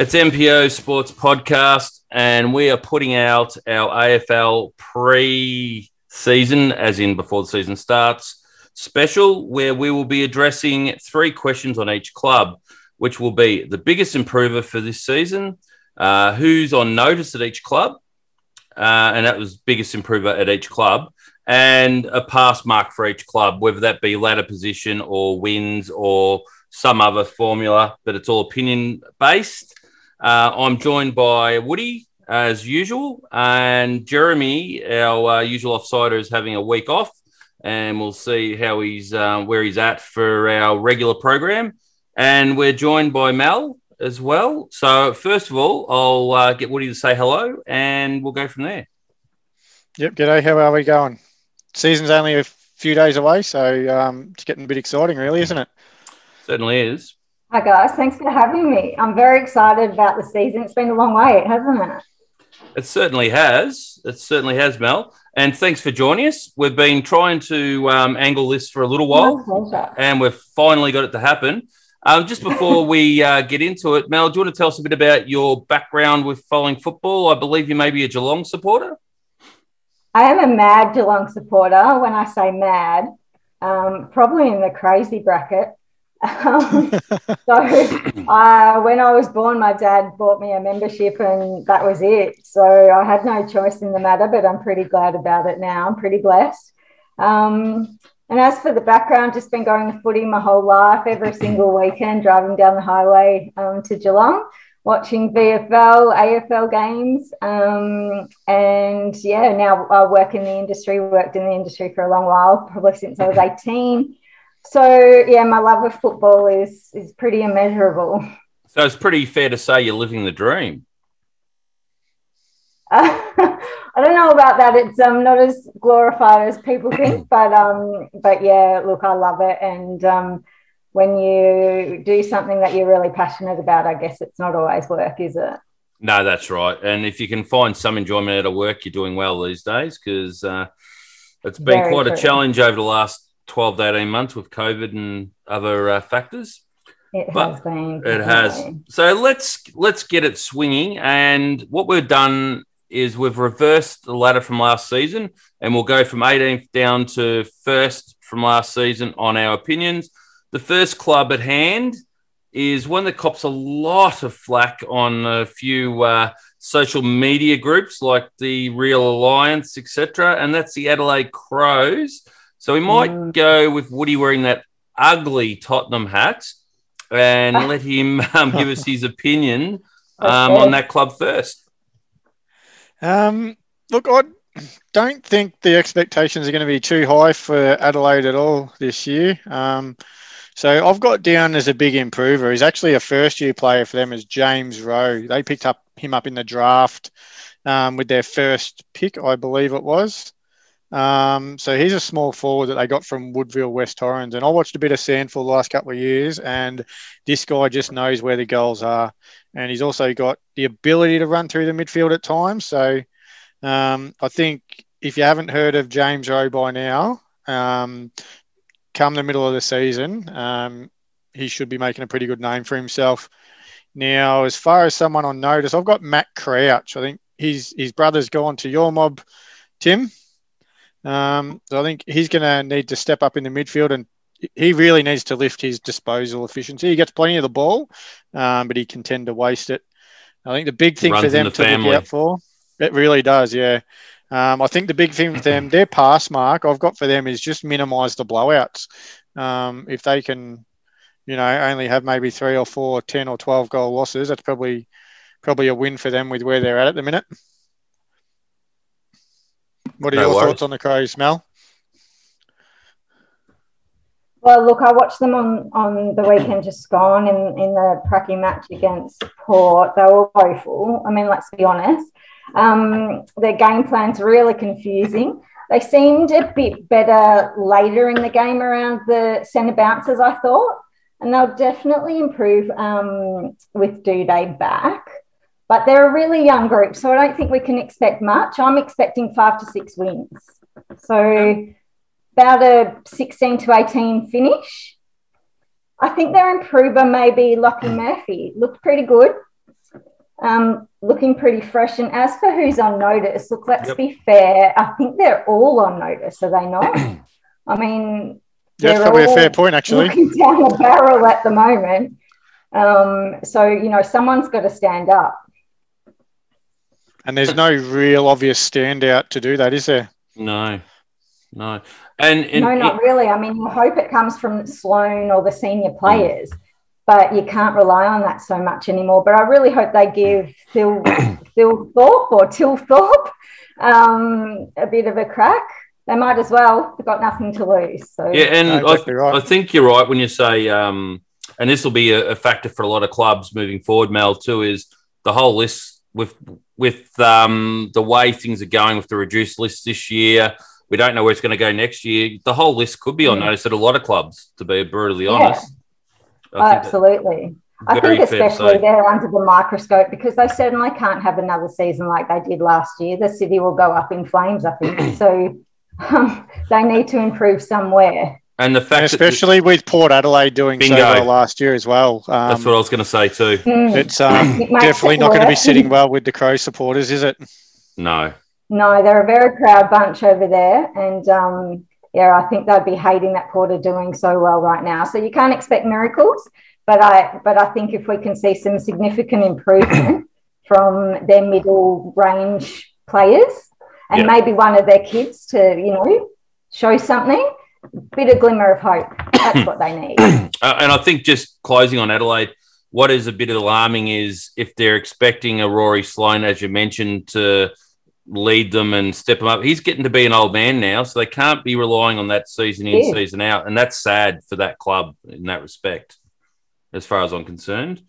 It's MPO Sports Podcast, and we are putting out our AFL pre season, as in before the season starts, special, where we will be addressing three questions on each club, which will be the biggest improver for this season, uh, who's on notice at each club, uh, and that was biggest improver at each club, and a pass mark for each club, whether that be ladder position or wins or some other formula, but it's all opinion based. Uh, I'm joined by Woody as usual, and Jeremy, our uh, usual offsider, is having a week off, and we'll see how he's uh, where he's at for our regular program. And we're joined by Mel as well. So first of all, I'll uh, get Woody to say hello, and we'll go from there. Yep. G'day. How are we going? Season's only a few days away, so um, it's getting a bit exciting, really, isn't it? Certainly is. Hi guys, thanks for having me. I'm very excited about the season. It's been a long wait, hasn't it? It certainly has. It certainly has, Mel. And thanks for joining us. We've been trying to um, angle this for a little while, and we've finally got it to happen. Um, just before we uh, get into it, Mel, do you want to tell us a bit about your background with following football? I believe you may be a Geelong supporter. I am a mad Geelong supporter. When I say mad, um, probably in the crazy bracket. Um, so uh, when I was born, my dad bought me a membership, and that was it. So I had no choice in the matter, but I'm pretty glad about it now. I'm pretty blessed. Um, and as for the background, just been going to footy my whole life, every single weekend, driving down the highway um, to Geelong, watching VFL, AFL games. Um, and yeah, now I work in the industry, worked in the industry for a long while, probably since I was 18. So yeah, my love of football is is pretty immeasurable. So it's pretty fair to say you're living the dream. Uh, I don't know about that. It's um, not as glorified as people think, but um, but yeah, look, I love it, and um, when you do something that you're really passionate about, I guess it's not always work, is it? No, that's right. And if you can find some enjoyment out of work, you're doing well these days because uh, it's been Very quite true. a challenge over the last 12 to 18 months with COVID and other uh, factors. It but has been. It has. So let's let's get it swinging. And what we've done is we've reversed the ladder from last season, and we'll go from 18th down to first from last season on our opinions. The first club at hand is one that cops a lot of flack on a few uh, social media groups like the Real Alliance, etc., and that's the Adelaide Crows. So we might mm. go with Woody wearing that ugly Tottenham hat and let him um, give us his opinion um, on that club first. Um, look, I don't think the expectations are going to be too high for Adelaide at all this year. Um, so I've got down as a big improver. He's actually a first year player for them as James Rowe. They picked up him up in the draft um, with their first pick, I believe it was. Um, so he's a small forward that they got from Woodville West Torrens. And I watched a bit of SANFL the last couple of years, and this guy just knows where the goals are. And he's also got the ability to run through the midfield at times. So um, I think if you haven't heard of James Rowe by now, um, come the middle of the season, um, he should be making a pretty good name for himself. Now, as far as someone on notice, I've got Matt Crouch. I think his his brother's gone to your mob, Tim. Um, so I think he's going to need to step up in the midfield and he really needs to lift his disposal efficiency. He gets plenty of the ball, um, but he can tend to waste it. I think the big thing Runs for them the to family. look out for, it really does, yeah. Um, I think the big thing for them, their pass mark I've got for them is just minimise the blowouts. Um, if they can, you know, only have maybe three or four, 10 or 12 goal losses, that's probably probably a win for them with where they're at at the minute. What are no your worries. thoughts on the Crows, Mel? Well, look, I watched them on, on the weekend just gone in, in the Pracky match against Port. They were woeful. I mean, let's be honest. Um, their game plan's really confusing. They seemed a bit better later in the game around the centre bounces, I thought, and they'll definitely improve um, with Doedee back. But they're a really young group, so I don't think we can expect much. I'm expecting five to six wins. So about a 16 to 18 finish. I think their improver may be Lockie Murphy. Looked pretty good. um, looking pretty fresh. And as for who's on notice, look, let's yep. be fair. I think they're all on notice, are they not? I mean, yeah, that's probably a fair point, actually. Looking down the barrel at the moment. Um, so, you know, someone's got to stand up. And there's no real obvious standout to do that, is there? No, no. And, and no, not it, really. I mean, you hope it comes from Sloane or the senior players, mm. but you can't rely on that so much anymore. But I really hope they give Phil, Phil Thorpe or Thilthorpe um, a bit of a crack. They might as well. They've got nothing to lose. So yeah, and no, exactly I, right. I, think you're right when you say, um, and this will be a, a factor for a lot of clubs moving forward. Mel too is the whole list with with um, the way things are going with the reduced list this year we don't know where it's going to go next year. The whole list could be on notice at a lot of clubs, to be brutally honest. Yeah. Absolutely. I think especially they're under the microscope because they certainly can't have another season like they did last year. The city will go up in flames, I think. so um, they need to improve somewhere. And the fact, and especially with Port Adelaide doing bingo. so well last year as well. Um, That's what I was going to say too. Hmm. It's um, it definitely not going to be sitting well with the Crow supporters, is it? No, no, they're a very proud bunch over there. And um, yeah, I think they'd be hating that Porter doing so well right now. So you can't expect miracles. But I, but I think if we can see some significant improvement from their middle range players and maybe one of their kids to, you know, show something, bit of glimmer of hope. That's what they need. Uh, and I think just closing on Adelaide, what is a bit alarming is if they're expecting a Rory Sloane, as you mentioned, to lead them and step them up. He's getting to be an old man now, so they can't be relying on that season in, yeah. season out, and that's sad for that club in that respect, as far as I'm concerned.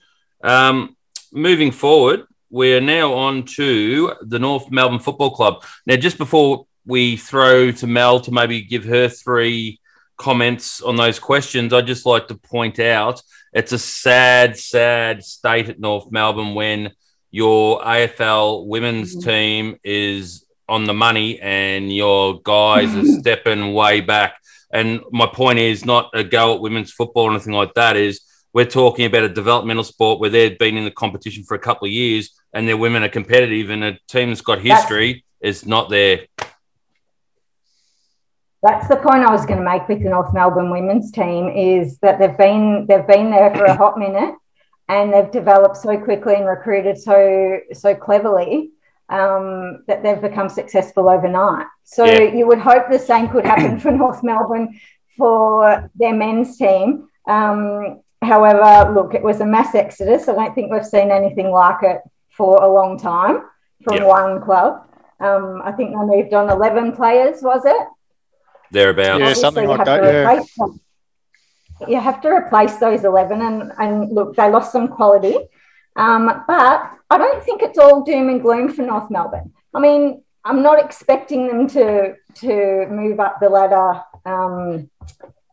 Um, moving forward, we're now on to the North Melbourne Football Club. Now, just before we throw to Mel to maybe give her three comments on those questions, I'd just like to point out it's a sad, sad state at North Melbourne when your AFL women's mm-hmm. team is on the money and your guys are stepping way back. And my point is not a go at women's football or anything like that. Is we're talking about a developmental sport where they've been in the competition for a couple of years and their women are competitive, and a team that's got history that's, is not there. That's the point I was going to make with the North Melbourne women's team is that they've been they've been there for a hot minute and they've developed so quickly and recruited so so cleverly um, that they've become successful overnight. So yeah. you would hope the same could happen for North Melbourne for their men's team. Um, however, look, it was a mass exodus. I don't think we've seen anything like it for a long time from yeah. one club. Um, I think they moved on 11 players, was it? Thereabouts. Yeah, Obviously, something like that. Yeah. you have to replace those 11 and, and look they lost some quality. Um, but i don't think it's all doom and gloom for north melbourne. I mean i'm not expecting them to to move up the ladder um,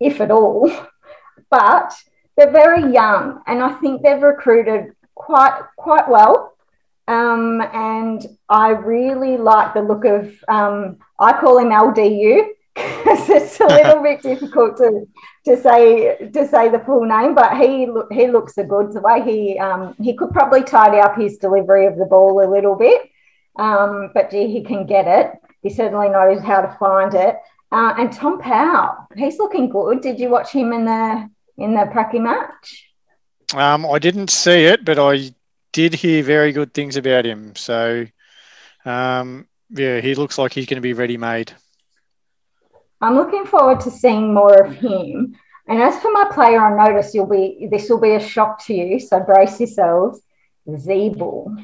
if at all. But they're very young and i think they've recruited quite quite well. Um, and i really like the look of um, i call him ldu because it's a little bit difficult to to say to say the full name, but he he looks a good. The way he um, he could probably tidy up his delivery of the ball a little bit, um, but gee, he can get it. He certainly knows how to find it. Uh, and Tom Powell, he's looking good. Did you watch him in the in the Pracky match? Um, I didn't see it, but I did hear very good things about him. So, um, yeah, he looks like he's going to be ready made. I'm looking forward to seeing more of him. And as for my player on notice, you'll be this will be a shock to you, so brace yourselves. Ziebell.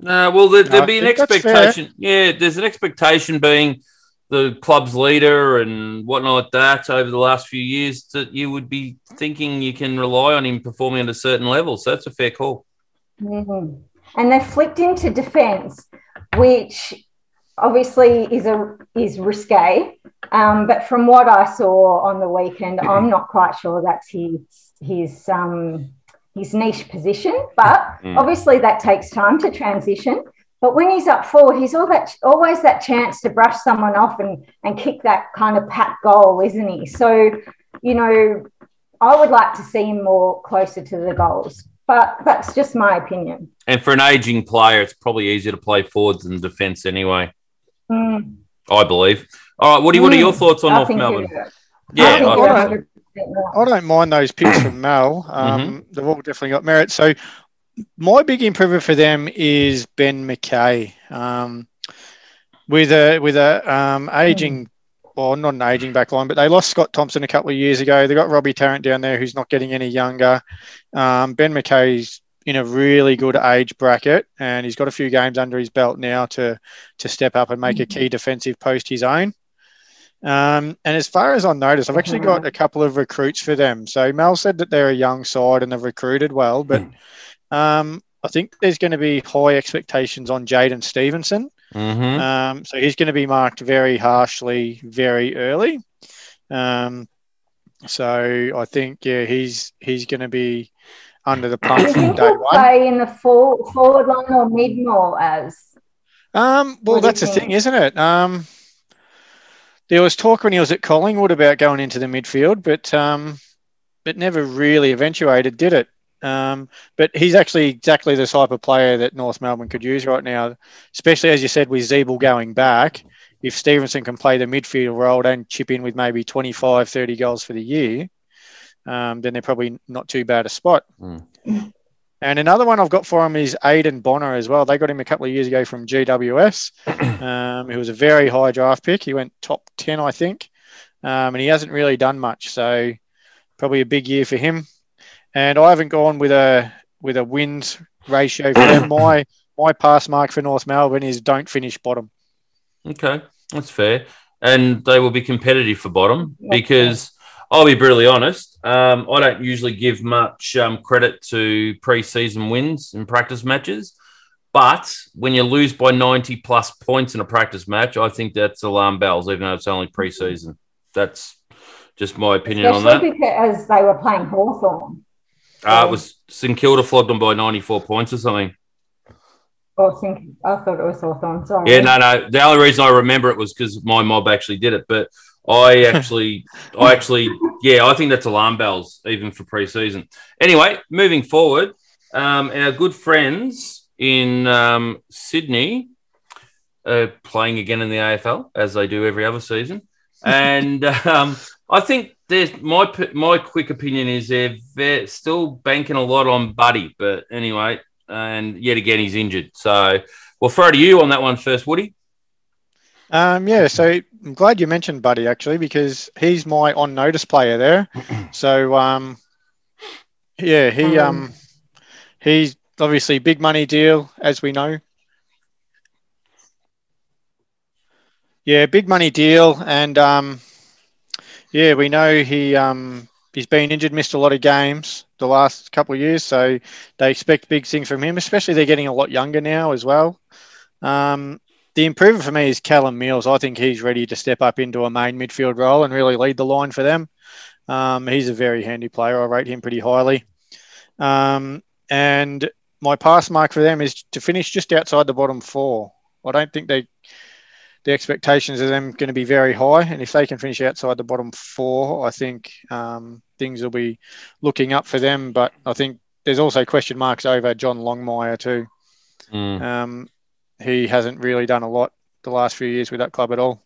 Uh, well, there, would be an expectation. Yeah, there's an expectation being the club's leader and whatnot like that over the last few years that you would be thinking you can rely on him performing at a certain level. So that's a fair call. Mm-hmm. And they've flipped into defence, which obviously is a is risque. Um, but from what I saw on the weekend, I'm not quite sure that's his his um, his niche position. But mm. obviously that takes time to transition. But when he's up forward, he's all that, always that chance to brush someone off and, and kick that kind of pat goal, isn't he? So, you know, I would like to see him more closer to the goals. but that's just my opinion. And for an aging player, it's probably easier to play forwards than defence anyway. Mm. I believe. All right, Woody, what are your thoughts on I North Melbourne? Yeah, I I- you're I- 100% right. I don't mind those picks from Mel. Um, They've all definitely got merit. So my big improver for them is Ben McKay. Um, with a with a um, aging, well, not an aging back line, but they lost Scott Thompson a couple of years ago. They got Robbie Tarrant down there, who's not getting any younger. Um, ben McKay's in a really good age bracket, and he's got a few games under his belt now to to step up and make a key defensive post his own. Um, and as far as I noticed, I've actually got a couple of recruits for them. So Mel said that they're a young side and they've recruited well, but um, I think there's going to be high expectations on Jaidyn Stephenson. Mhm. Um, so he's going to be marked very harshly very early. Um, so I think yeah, he's he's going to be under the Do pump you from think day one. play in the for, forward line or mid more as? Um, well, What do you that's the thing, isn't it? Um, there was talk when he was at Collingwood about going into the midfield, but um, it never really eventuated, did it? Um, but he's actually exactly the type of player that North Melbourne could use right now, especially as you said with Ziebell going back. If Stephenson can play the midfield role and chip in with maybe 25, 30 goals for the year, um, then they're probably not too bad a spot. Mm. And another one I've got for him is Aiden Bonar as well. They got him a couple of years ago from GWS. Um, he was a very high draft pick. He went top 10, I think. Um, and he hasn't really done much. So probably a big year for him. And I haven't gone with a with a wins ratio for them. My my pass mark for North Melbourne is don't finish bottom. Okay, that's fair. And they will be competitive for bottom Yeah. because I'll be brutally honest. Um, I don't usually give much um, credit to preseason wins in practice matches. But when you lose by 90 plus points in a practice match, I think that's alarm bells, even though it's only preseason. That's just my opinion on that. Especially because they were playing Hawthorn Uh, it was St Kilda flogged them by 94 points or something. or think I thought it was Hawthorn. Sorry. Yeah, no, no. The only reason I remember it was because my mob actually did it. But I actually, I actually, yeah, I think that's alarm bells even for preseason. Anyway, moving forward, um, our good friends in um, Sydney are playing again in the AFL as they do every other season, and um, I think there's my my quick opinion is they're, they're still banking a lot on Buddy, but anyway, and yet again he's injured, so. We'll throw to you on that one first, Woody. Um, yeah, so I'm glad you mentioned Buddy actually because he's my on notice player there. So um, yeah, he Um, um, he's obviously big money deal as we know. Yeah, big money deal, and um, yeah, we know he um, he's been injured, missed a lot of games the last couple of years, so they expect big things from him. Especially they're getting a lot younger now as well. Um, the improver for me is Callum Mills. I think he's ready to step up into a main midfield role and really lead the line for them. Um, he's a very handy player. I rate him pretty highly. Um, and my pass mark for them is to finish just outside the bottom four. I don't think they the expectations of them going to be very high, and if they can finish outside the bottom four, I think um, things will be looking up for them. But I think there's also question marks over John Longmire too. Mm. Um, he hasn't really done a lot the last few years with that club at all.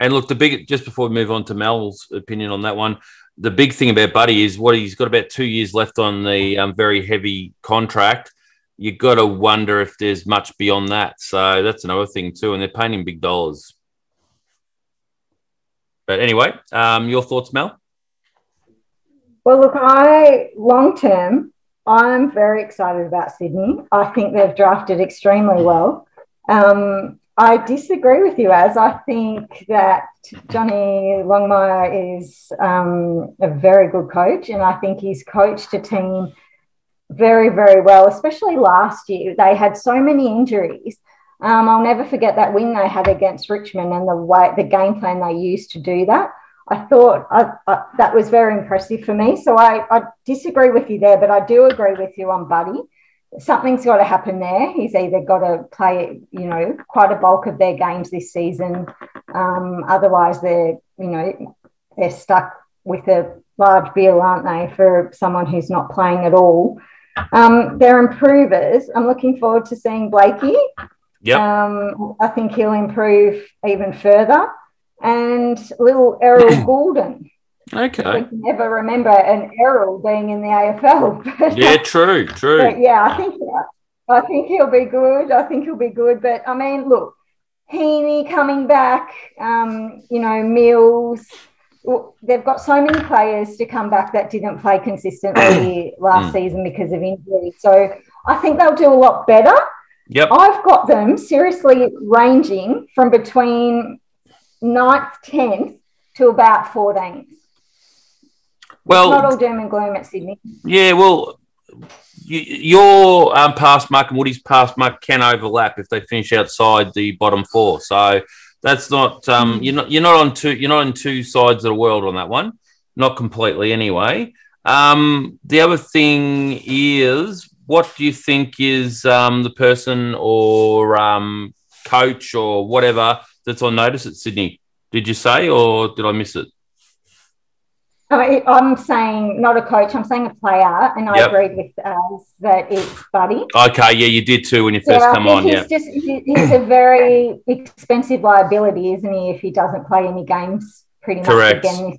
And look, the big just before we move on to Mel's opinion on that one, the big thing about Buddy is what he's got about two years left on the um, very heavy contract. You've got to wonder if there's much beyond that. So that's another thing too, and they're paying him big dollars. But anyway, um, your thoughts, Mel? Well, look, I long term, I'm very excited about Sydney. I think they've drafted extremely well. Um, I disagree with you, as I think that Johnny Longmire is um, a very good coach, and I think he's coached a team very, very well, especially last year. They had so many injuries. Um, I'll never forget that win they had against Richmond and the way the game plan they used to do that. I thought I, I, that was very impressive for me. So I, I disagree with you there, but I do agree with you on Buddy. Something's got to happen there. He's either got to play, you know, quite a bulk of their games this season. Um, otherwise, they're, you know, they're stuck with a large bill, aren't they, for someone who's not playing at all. Um, they're improvers. I'm looking forward to seeing Blakey. Yep. Um, I think he'll improve even further. And little Errol Gulden. Okay. I can never remember an Errol being in the AFL. But, Yeah, true, true. but yeah, I think I think he'll be good. I think he'll be good. But I mean, look, Heaney coming back. Um, you know, Mills. They've got so many players to come back that didn't play consistently last Mm. season because of injury. So I think they'll do a lot better. Yep. I've got them seriously ranging from between 9th, 10th to about 14th. Well, Not all doom and gloom at Sydney. Yeah, well, your um, pass mark and Woody's past mark can overlap if they finish outside the bottom four. So that's not um, you're not you're not on two you're not on two sides of the world on that one, not completely anyway. Um, the other thing is, what do you think is um, the person or um, coach or whatever that's on notice at Sydney? Did you say, or did I miss it? I mean, I'm saying not a coach, I'm saying a player, and I Yep. agreed with us that it's Buddy. Okay, yeah, you did too when you first Yeah, come on. he's Yeah, just he's a very expensive liability, isn't he? If he doesn't play any games, pretty much Correct. again.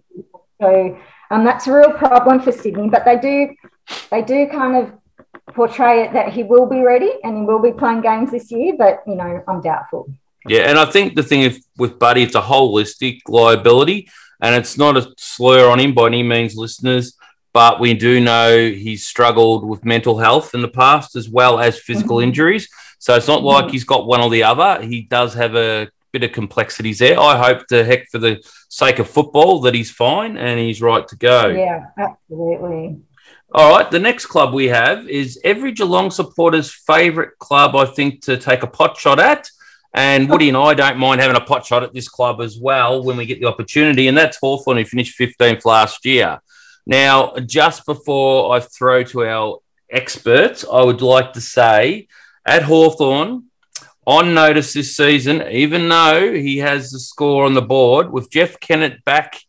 So um, that's a real problem for Sydney. But they do they do kind of portray it that he will be ready and he will be playing games this year. But you know, I'm doubtful. Yeah, and I think the thing is with Buddy, it's a holistic liability, and it's not a slur on him by any means, listeners. But we do know he's struggled with mental health in the past as well as physical Mhm. injuries. So it's not like Mhm. he's got one or the other. He does have a bit of complexities there. I hope to heck for the sake of football that he's fine and he's right to go. Yeah, absolutely. All right, the next club we have is every Geelong supporter's favourite club, I think, to take a pot shot at. And Woody and I don't mind having a pot shot at this club as well when we get the opportunity, and that's Hawthorn, who finished 15th last year. Now, just before I throw to our experts, I would like to say at Hawthorn, on notice this season, even though he has the score on the board, with Jeff Kennett back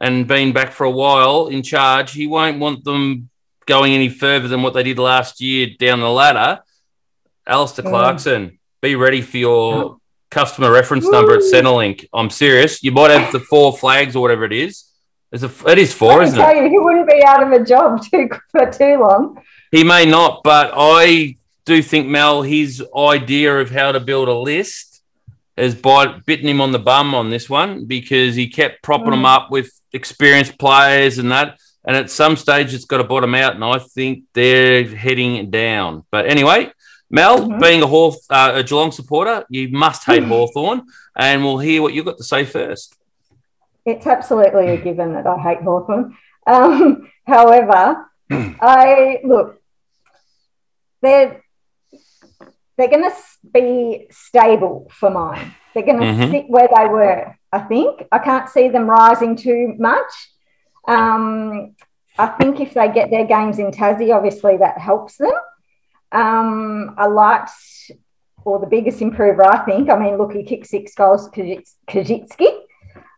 and been back for a while in charge, he won't want them going any further than what they did last year down the ladder. Alastair Mm. Clarkson, be ready for your customer reference number at Centrelink. I'm serious. You might have the four flags or whatever it is. It's a, it is four, isn't it? you, he wouldn't be out of a job too for too long. He may not, but I do think Mel, his idea of how to build a list has bite, bitten him on the bum on this one because he kept propping them Mm. up with experienced players and that. And at some stage, it's got to bottom out, and I think they're heading down. But anyway, Mel, Mhm. being a, Hawth- uh, a Geelong supporter, you must hate Hawthorn, and we'll hear what you've got to say first. It's absolutely a given that I hate Hawthorn. Um, however, I look, they're they're going to be stable for mine. They're going to Mhm. sit where they were. I think I can't see them rising too much. Um, I think if they get their games in Tassie, obviously that helps them. Um, I liked, or the biggest improver, I think. I mean, look, he kicked six goals, Kajits- Koschitzke.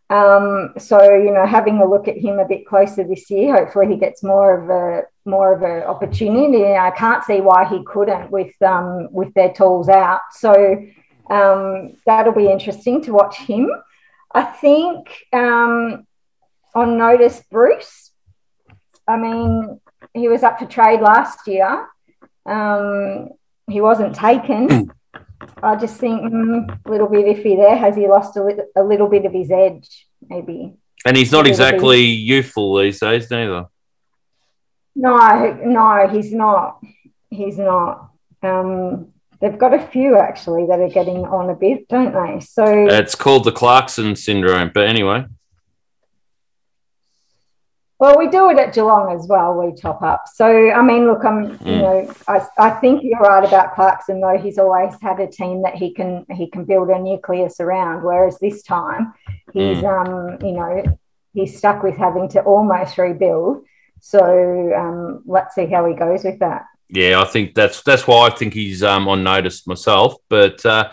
Um, so you know, having a look at him a bit closer this year, hopefully he gets more of a more of an opportunity. I can't see why he couldn't with um, with their tools out. So um, that'll be interesting to watch him. I think um, on notice Breust. I mean, he was up for trade last year. Um, he wasn't taken. I just think mm, a little bit iffy there. Has he lost a, li- a little bit of his edge? Maybe. And he's not exactly youthful these days, neither. No, no, he's not. He's not. Um, they've got a few actually that are getting on a bit, don't they? So It's called the Clarkson syndrome. But anyway, Well, we do it at Geelong as well. We top up. So, I mean, look, I'm, you Mm. know, I, I think you're right about Clarkson. Though he's always had a team that he can he can build a nucleus around. Whereas this time, he's, um, you know, he's stuck with having to almost rebuild. So um, let's see how he goes with that. yeah, I think that's that's why I think he's um, on notice myself. But uh,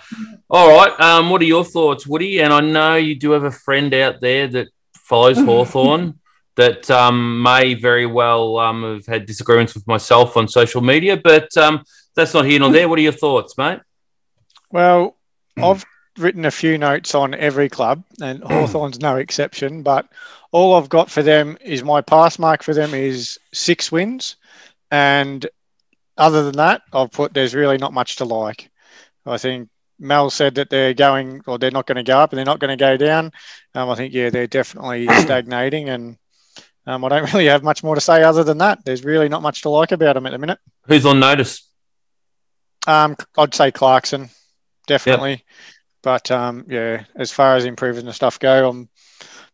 all right, um, what are your thoughts, Woody? And I know you do have a friend out there that follows Hawthorn that um, may very well um, have had disagreements with myself on social media, but um, that's not here nor there. What are your thoughts, mate? Well, I've written a few notes on every club, and Hawthorn's no exception. But all I've got for them is my pass mark for them is six wins, and other than that, I've put there's really not much to like. I think Mel said that they're going, or they're not going to go up, and they're not going to go down. Um, I think yeah, they're definitely stagnating, and um, I don't really have much more to say other than that. There's really not much to like about them at the minute. Who's on notice? Um, I'd say Clarkson, definitely. Yep. But um, yeah, as far as improving the stuff go, I'm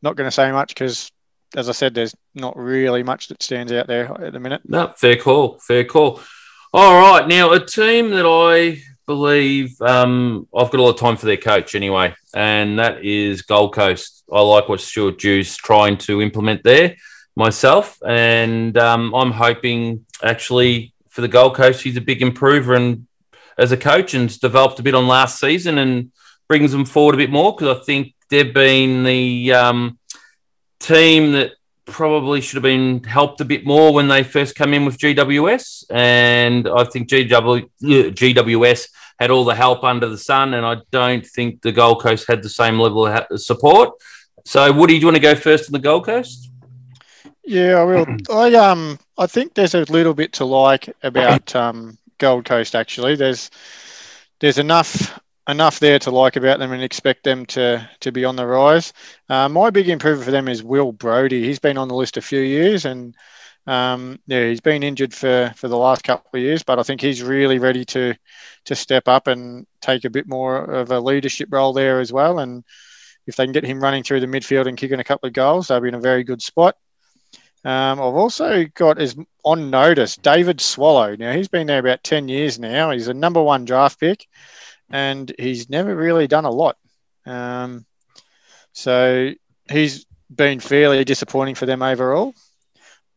not going to say much because, as I said, there's not really much that stands out there at the minute. No, fair call, fair call. All right, now a team that I believe um, I've got a lot of time for their coach anyway, and that is Gold Coast. I like what Stuart Dew's trying to implement there myself, and um, I'm hoping actually for the Gold Coast he's a big improver and as a coach and developed a bit on last season and brings them forward a bit more because I think they've been the um, team that probably should have been helped a bit more when they first come in with GWS. And I think GW, GWS had all the help under the sun, and I don't think the Gold Coast had the same level of support. So, Woody, do you want to go first on the Gold Coast? Yeah, I will. I um, I think there's a little bit to like about um, Gold Coast. Actually, there's there's enough enough there to like about them and expect them to to be on the rise. Uh, my big improvement for them is Will Brodie. He's been on the list a few years and um, yeah, he's been injured for for the last couple of years, but I think he's really ready to to step up and take a bit more of a leadership role there as well. And if they can get him running through the midfield and kicking a couple of goals, they'll be in a very good spot. Um, I've also got as on notice David Swallow. Now he's been there about ten years now. He's a number one draft pick and he's never really done a lot. Um, so he's been fairly disappointing for them overall.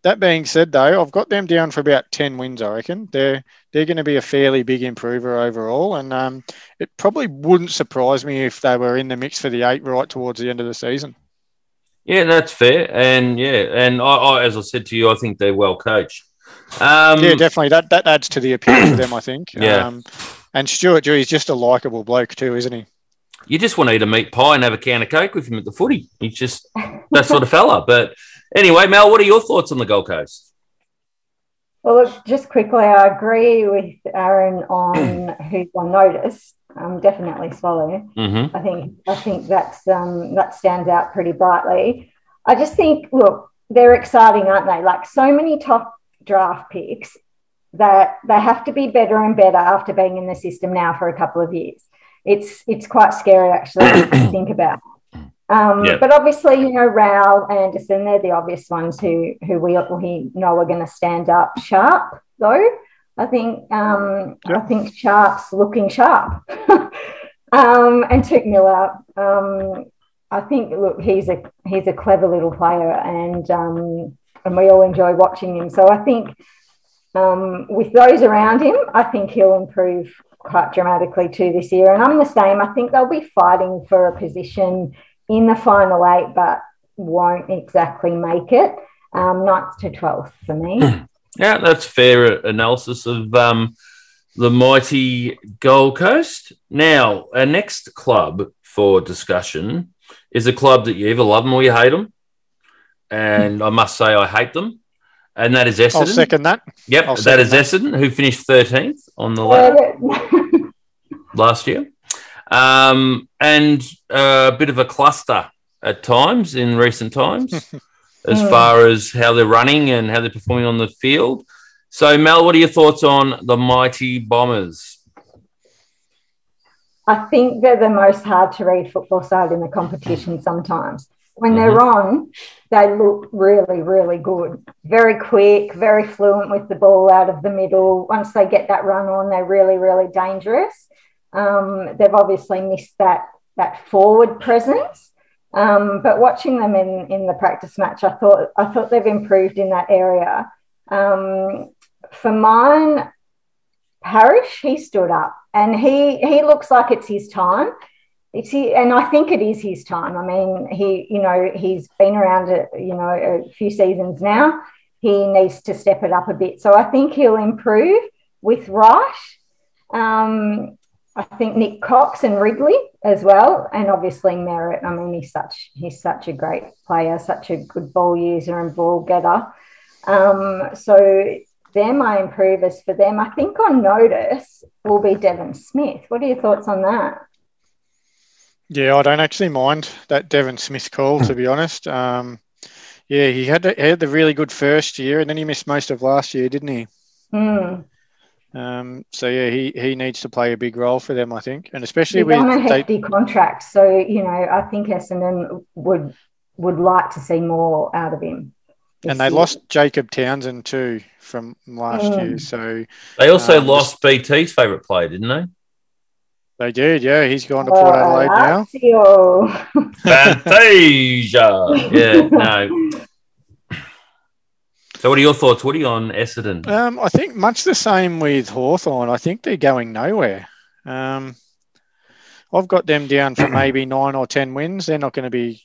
That being said, though, I've got them down for about ten wins. I reckon they're they're going to be a fairly big improver overall, and um, it probably wouldn't surprise me if they were in the mix for the eight right towards the end of the season. Yeah, that's fair, and yeah, and I, I as I said to you, I think they're well coached. Um, yeah, definitely. That that adds to the appeal for them, I think. Yeah. Um, and Stuart Dewey's just a likable bloke too, isn't he? You just want to eat a meat pie and have a can of coke with him at the footy. He's just that sort of fella. But anyway, Mel, what are your thoughts on the Gold Coast? Well, look, just quickly, I agree with Aaron on who's on notice. Um, definitely Swallow. Mm-hmm. I think I think that's um, that stands out pretty brightly. I just think, look, they're exciting, aren't they? Like so many top draft picks that they have to be better and better after being in the system now for a couple of years. It's it's quite scary actually to think about. Um, yeah. But obviously, you know, Rowell, Anderson, they're the obvious ones who who we, we know are going to stand up sharp. Though I think um, yeah. I think Sharp's looking sharp, um, and Touk Miller. Um, I think look, he's a he's a clever little player, and um, and we all enjoy watching him. So I think um, with those around him, I think he'll improve quite dramatically too this year. And I'm the same. I think they'll be fighting for a position in the final eight, but won't exactly make it. Um, ninth to 12th for me. Yeah, that's fair analysis of um, the mighty Gold Coast. Now, our next club for discussion is a club that you either love them or you hate them. And I must say, I hate them and that is Essendon. I'll second that. Yep, I'll that is that. Essendon, who finished 13th on the ladder last year. Um, and uh, a bit of a cluster at times in recent times as hmm. far as how they're running and how they're performing on the field. So, Mel, what are your thoughts on the mighty Bombers? I think they're the most hard to read football side in the competition sometimes when mm-hmm. they're on, they look really, really good. Very quick, very fluent with the ball out of the middle. Once they get that run on, they're really, really dangerous. Um, they've obviously missed that that forward presence. Um, but watching them in, in the practice match, I thought I thought they've improved in that area. Um, for mine, Parish, he stood up and he he looks like it's his time it's he, and I think it is his time. I mean, he, you know, he's been around, a, you know, a few seasons now. He needs to step it up a bit. So I think he'll improve with Wright. Um, I think Nik Cox and Ridley as well, and obviously Merrett. I mean, he's such he's such a great player, such a good ball user and ball getter. Um, so they're my improvers for them. I think on notice will be Devon Smith. What are your thoughts on that? Yeah, I don't actually mind that Devon Smith call, to be honest. Um, yeah, he had, the, he had the really good first year, and then he missed most of last year, didn't he? Mm. Um, so yeah, he he needs to play a big role for them, I think, and especially He's with on a they- hefty contract, so you know I think Essendon would would like to see more out of him. and they year. lost Jacob Townsend too from last Mm. year. So They also Um, lost BT's favourite player, didn't they? they did, yeah. He's gone to Port Oh, Adelaide now. Fantasia. yeah, no. So, what are your thoughts, Woody, on Essendon? Um, I think much the same with Hawthorn. I think they're going nowhere. Um, I've got them down for maybe nine or ten wins. They're not going to be.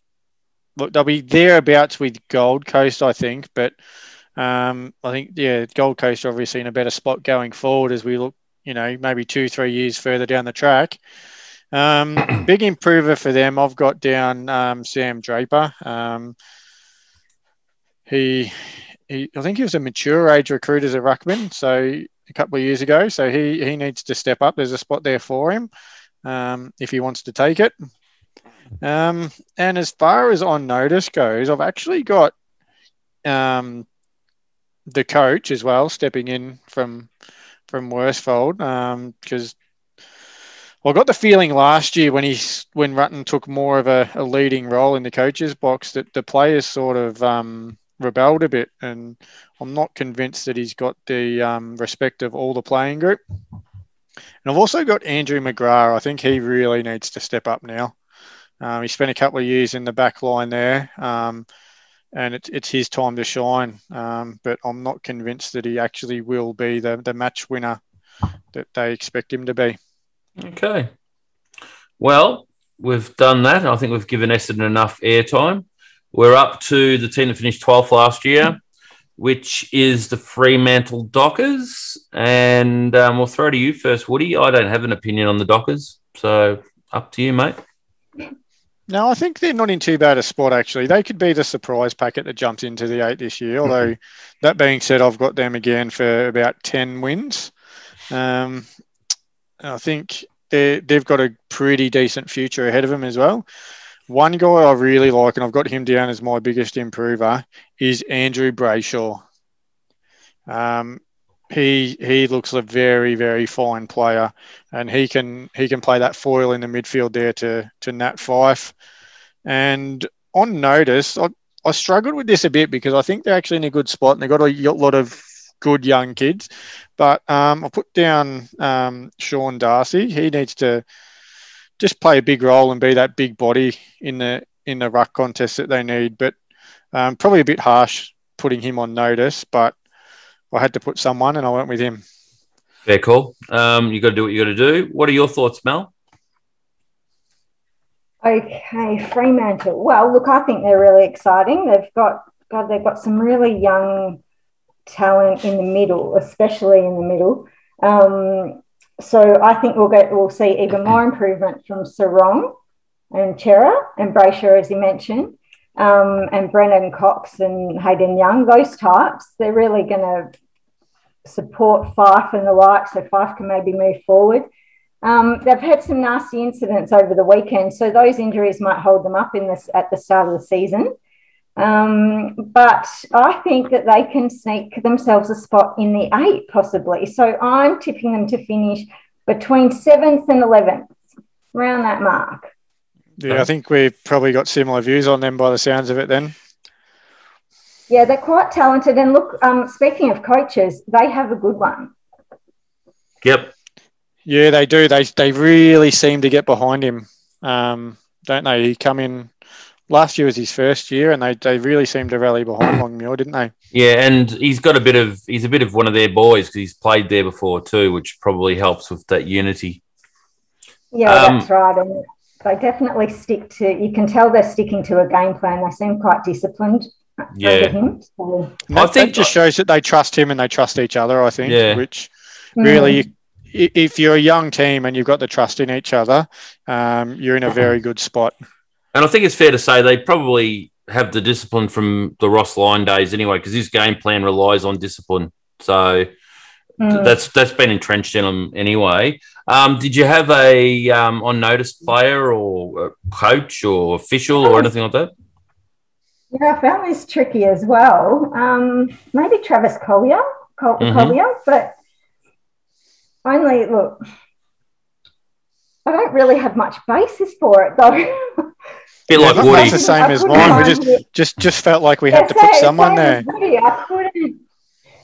Look, they'll be thereabouts with Gold Coast, I think. But um, I think yeah, Gold Coast are obviously in a better spot going forward as we look. You know, maybe two, three years further down the track. Um, big improver for them. I've got down um, Sam Draper. Um, he, he, I think he was a mature age recruit as a ruckman, so a couple of years ago. So he he needs to step up. There's a spot there for him um, if he wants to take it. Um, and as far as on notice goes, I've actually got um, the coach as well stepping in from from Worsfold because I got the feeling last year when he when Rutten took more of a, a leading role in the coaches box that the players sort of um, rebelled a bit, and I'm not convinced that he's got the um, respect of all the playing group. And I've also got Andrew McGrath. I think he really needs to step up now. Um, he spent a couple of years in the back line there, um, and it's it's his time to shine. Um, but I'm not convinced that he actually will be the, the match winner that they expect him to be. Okay. Well, we've done that. I think we've given Essendon enough airtime. We're up to the team that finished 12th last year, which is the Fremantle Dockers. And um, we'll throw to you first, Woody. I don't have an opinion on the Dockers. So up to you, mate. No, I think they're not in too bad a spot actually. They could be the surprise packet that jumps into the eight this year. Although that being said, I've got them again for about ten wins. Um, I think they've got a pretty decent future ahead of them as well. One guy I really like, and I've got him down as my biggest improver, is Andrew Brayshaw. Um, he he looks a very very fine player, and he can he can play that foil in the midfield there to to Nat Fyfe. And on notice, I, I struggled with this a bit because I think they're actually in a good spot and they've got a lot of good young kids. But um, I put down um, Sean Darcy. He needs to just play a big role and be that big body in the in the ruck contest that they need. But um, probably a bit harsh putting him on notice, but I had to put someone and I went with him. Fair call. Um, you got to do what you got to do. What are your thoughts, Mel? Okay, Fremantle. Well, look, I think they're really exciting. They've got God, they've got some really young talent in the middle, especially in the middle. Um, so I think we'll get we'll see even more improvement from Serong and Cerra and Brayshaw, as you mentioned, um, and Brennan Cox and Hayden Young. Those types, they're really going to support Fyfe and the like, so Fyfe can maybe move forward. Um, they've had some nasty incidents over the weekend, so those injuries might hold them up in this at the start of the season. Um, but I think that they can sneak themselves a spot in the eight, possibly. So I'm tipping them to finish between seventh and eleventh, around that mark. Yeah, I think we've probably got similar views on them by the sounds of it. Then. Yeah, they're quite talented. And look, um, speaking of coaches, they have a good one. Yep. Yeah, they do. They they really seem to get behind him, um, don't they? He come in last year was his first year, and they, they really seemed to rally behind Longmuir, didn't they? Yeah, and he's got a bit of he's a bit of one of their boys because he's played there before too, which probably helps with that unity. Yeah, Um, that's right. And they definitely stick to. You can tell they're sticking to a game plan. They seem quite disciplined. Yeah. under him. So, I think- that just shows that they trust him and they trust each other. I think, Yeah. which mm. really, i- if you're a young team and you've got the trust in each other, um, you're in a very good spot. And I think it's fair to say they probably have the discipline from the Ross Lyon days anyway, because his game plan relies on discipline. So Mm. that's that's been entrenched in them anyway. Um, did you have a um, on notice player or coach or official or anything like that? Yeah, I found this tricky as well. Um, maybe Travis Colyer, Col- Mhm. Collier, but only look. I don't really have much basis for it though. bit Yeah, like that's Woody. the same as mine. We just it. just just felt like we Yeah, had to put someone there. I couldn't.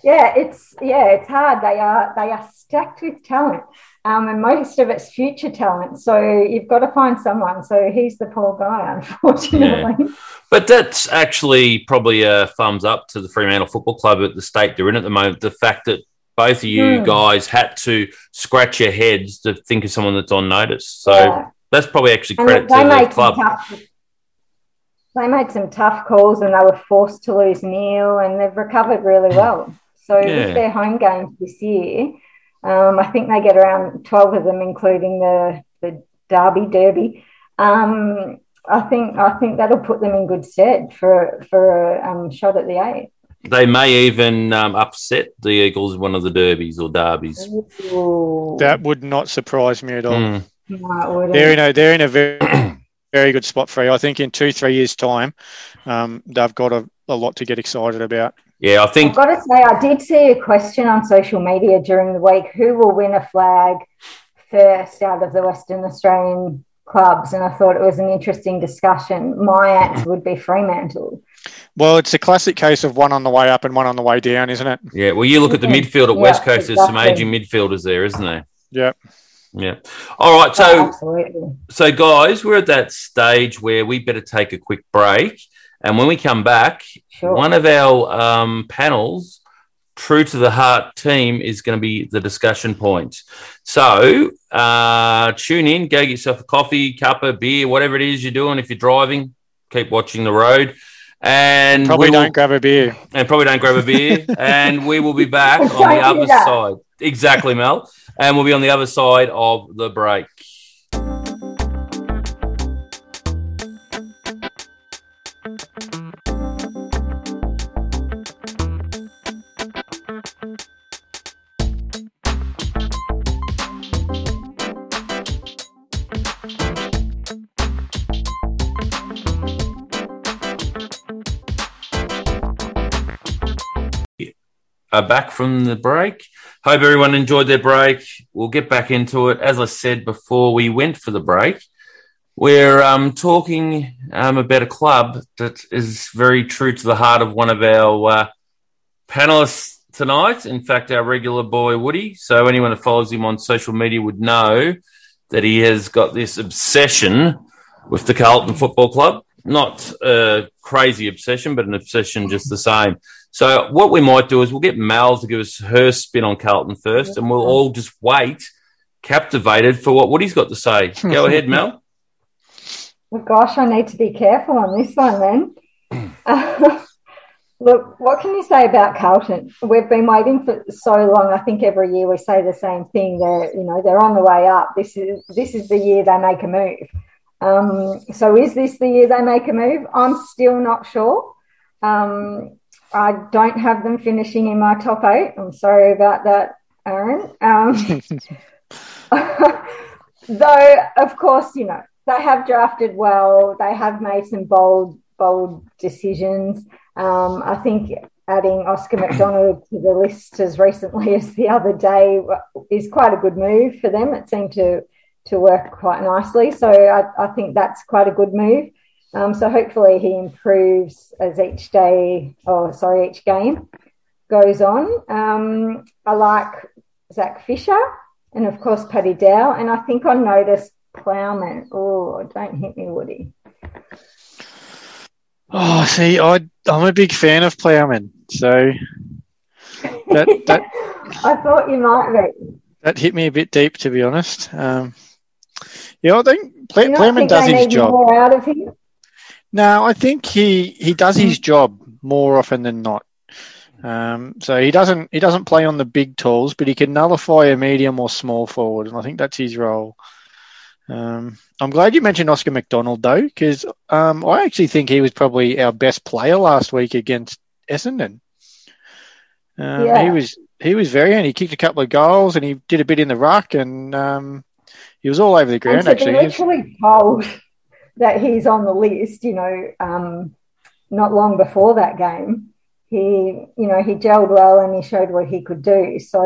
Yeah, it's yeah, it's hard. They are they are stacked with talent, um, and most of it's future talent. So you've got to find someone. So he's the poor guy, unfortunately. But that's actually probably a thumbs up to the Fremantle Football Club at the state they're in at the moment. The fact that both of you Hmm. guys had to scratch your heads to think of someone that's on notice. So Yeah. that's probably actually credit they to the club. tough. They made some tough calls, and they were forced to lose Neale, and they've recovered really well. So Yeah. with their home games this year, um, I think they get around twelve of them, including the the Derby Derby. Um, I think I think that'll put them in good stead for for a um, shot at the eight. They may even um, upset the Eagles in one of the derbies or derbies. Ooh. That would not surprise me at all. Mm. No. They're in a they're in a very very good spot for you. I think in two three years time, um, they've got a, a lot to get excited about. Yeah, I I've think got to say, I did see a question on social media during the week who will win a flag first out of the Western Australian clubs? And I thought it was an interesting discussion. My answer would be Fremantle. Well, it's a classic case of one on the way up and one on the way down, isn't it? yeah. Well, you look at the midfield at West Coast. There's some exactly. aging midfielders there, isn't there? Yeah. Yeah. All right. Oh, So absolutely. So, guys, we're at that stage where we better take a quick break. And when we come back, Sure. one of our um, panels, True to the Heart team, is going to be the discussion point. So, uh, tune in, go get yourself a coffee, cup of beer, whatever it is you're doing. If you're driving, keep watching the road. And Probably will- don't grab a beer. and probably don't grab a beer. and we will be back on the other that. side. Exactly, Mel. And we'll be on the other side of the break. back from the break. Hope everyone enjoyed their break. We'll get back into it. As I said before we went for the break, we're um, talking um, about a club that is very true to the heart of one of our uh, panelists tonight. In fact, our regular boy Woody. So anyone that follows him on social media would know that he has got this obsession with the Carlton Football Club. Not a crazy obsession, but an obsession just the same. So what we might do is we'll get Mel to give us her spin on Carlton first, and we'll all just wait, captivated for what Woody's got to say. Go ahead, Mel. Well, gosh, I need to be careful on this one then. look, what can you say about Carlton? We've been waiting for so long. I think every year we say the same thing. They're, you know, they're on the way up. This is this is the year they make a move. Um, so is this the year they make a move? I'm still not sure. Um, I don't have them finishing in my top eight. I'm sorry about that, Aaron. Um, though, of course, you know, they have drafted well. They have made some bold, bold decisions. Um, I think adding Oscar McDonald to the list as recently as the other day is quite a good move for them. It seemed to to work quite nicely. So I, I think that's quite a good move. Um, so hopefully he improves as each day, or sorry, each game goes on. Um, I like Zac Fisher and of course Paddy Dow, and I think I noticed Plowman. Oh, don't hit me, Woody. Oh, see, I I'm a big fan of Plowman, so that that I thought you might be. that hit me a bit deep, to be honest. Um, Yeah, I think you think does his job. more out of him? No, I think he, he does his job more often than not. Um, so he doesn't he doesn't play on the big tools, but he can nullify a medium or small forward, and I think that's his role. Um, I'm glad you mentioned Oscar McDonald though, because um, I actually think he was probably our best player last week against Essendon. Um, Yeah. He was he was very and he kicked a couple of goals and he did a bit in the ruck and um, he was all over the ground actually. be He was- literally told that he's on the list, you know, um, not long before that game, he, you know, he gelled well and he showed what he could do. So,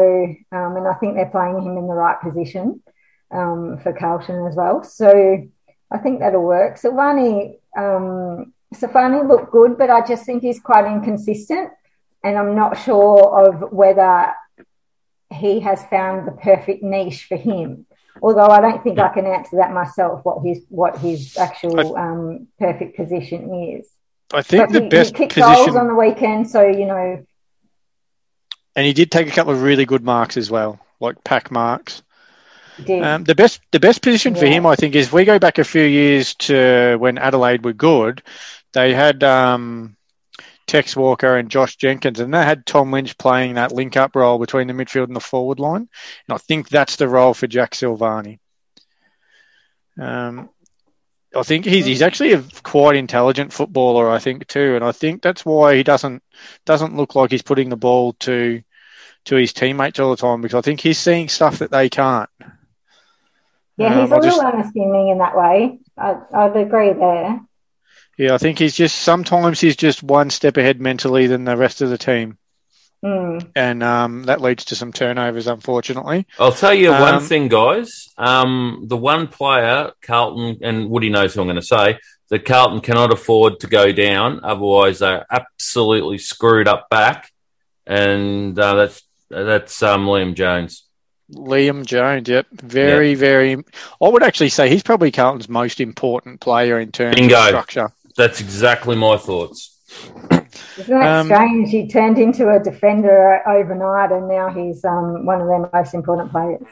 um, and I think they're playing him in the right position um, for Carlton as well. So I think that'll work. Silvagni, um, Safani looked good, but I just think he's quite inconsistent. And I'm not sure of whether he has found the perfect niche for him although I don't think I can answer that myself. What his what his actual um, perfect position is. I think But the he, best he kicked goals position, on the weekend, so you know, and he did take a couple of really good marks as well, like pack marks. did. Um, the best the best position for him, I think, is if we go back a few years to when Adelaide were good. They had um, Tex Walker and Josh Jenkins, and they had Tom Lynch playing that link up role between the midfield and the forward line. And I think that's the role for Jack Silvagni. Um, I think he's he's actually a quite intelligent footballer, I think too, and I think that's why he doesn't doesn't look like he's putting the ball to to his teammates all the time because I think he's seeing stuff that they can't. yeah, um, he's a just- little unassuming in that way. I, I'd agree there. Yeah, I think he's just sometimes he's just one step ahead mentally than the rest of the team, Mm. and um, that leads to some turnovers, unfortunately. I'll tell you one Um, thing, guys. Um, the one player, Carlton, and Woody knows who I'm going to say, that Carlton cannot afford to go down. Otherwise, they're absolutely screwed up back. And uh, that's that's um, Liam Jones. Liam Jones, yep, very, very. I would actually say he's probably Carlton's most important player in terms Bingo. of structure. That's exactly my thoughts. Isn't that Um, strange? He turned into a defender overnight, and now he's um, one of their most important players.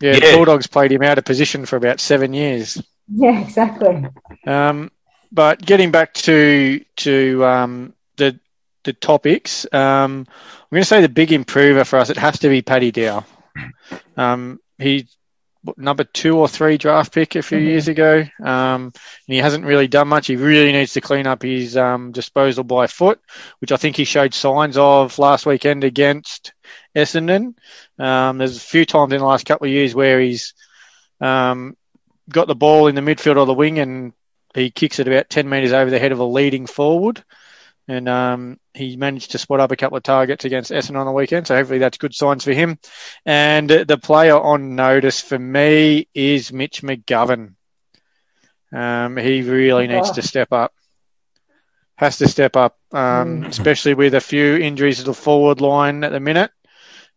Yeah, Yeah. the Bulldogs played him out of position for about seven years. Yeah, exactly. Um, but getting back to to um, the the topics, um, I'm going to say the big improver for us. It has to be Paddy Dow. Um, he what, number two or three draft pick a few Mhm. years ago, um, and he hasn't really done much. He really needs to clean up his um, disposal by foot, which I think he showed signs of last weekend against Essendon. Um, there's a few times in the last couple of years where he's um, got the ball in the midfield or the wing and he kicks it about 10 metres over the head of a leading forward. And um, he managed to spot up a couple of targets against Essendon on the weekend. So hopefully that's good signs for him. And the player on notice for me is Mitch McGovern. Um, he really needs to step up. Has to step up, um, Mm. especially with a few injuries to the forward line at the minute.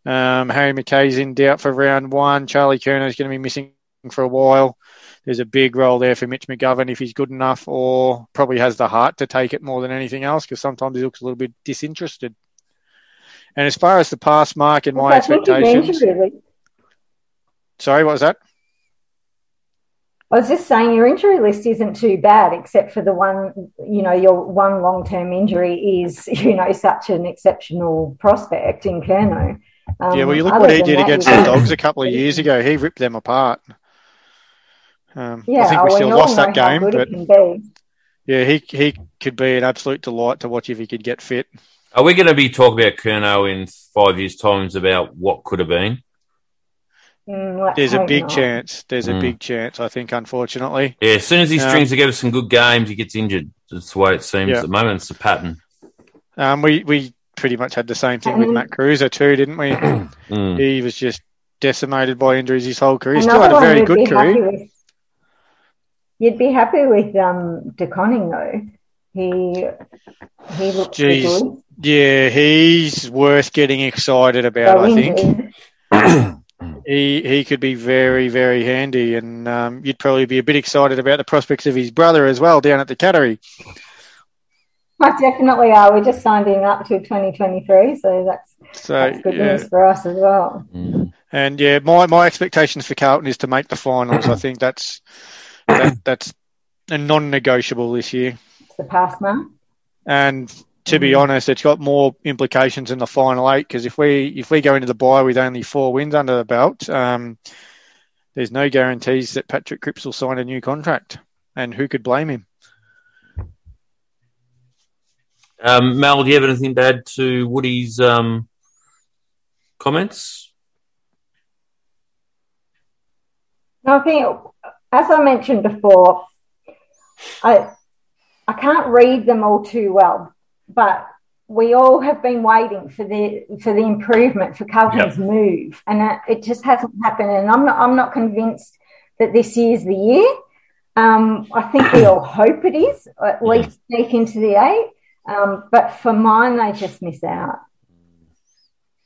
Um, Harry McKay's in doubt for round one. Charlie Curnow is going to be missing for a while. There's a big role there for Mitch McGovern if he's good enough, or probably has the heart to take it more than anything else, because sometimes he looks a little bit disinterested. And as far as the pass mark and my I think he expectations, really. sorry, what was that? I was just saying your injury list isn't too bad, except for the one, you know, your one long term injury is, you know, such an exceptional prospect in Curnow. Um, yeah, well, you look what he did against the Dogs a couple of years ago. He ripped them apart. Um, Yeah, I think we well, still all lost that game, but it yeah, he he could be an absolute delight to watch if he could get fit. Are we going to be talking about Curnow in five years' times about what could have been? Mm, There's a big not. chance. There's a Mm. big chance. I think, unfortunately. Yeah, as soon as he Um, strings together some good games, he gets injured. That's the way it seems Yeah. at the moment. It's the pattern. Um, we we pretty much had the same thing with Mm. Matt Kreuzer too, didn't we? Mm. he was just decimated by injuries his whole career. He still had a very you'd good be career. Happy with. You'd be happy with um, De Koning though. He he looks Jeez. good. Yeah, he's worth getting excited about. So I think he he could be very very handy, and um, you'd probably be a bit excited about the prospects of his brother as well down at the Cattery. I definitely are. We're just signed him up to 2023, so that's So that's good yeah. news for us as well. Mm. And yeah, my, my expectations for Carlton is to make the finals. I think that's that, that's a non-negotiable this year. The pass mark. And to be honest, it's got more implications in the final eight because if we if we go into the bye with only four wins under the belt, um, there's no guarantees that Patrick Cripps will sign a new contract, and who could blame him? Um, Mal, do you have anything to add to Woody's um, comments? I think, as I mentioned before, I I can't read them all too well, but we all have been waiting for the for the improvement for Carlton's yep. move, and it, it, just hasn't happened. And I'm not I'm not convinced that this is the year. Um, I think we all hope it is, at least sneak into the eight. Um, but for mine, they just miss out.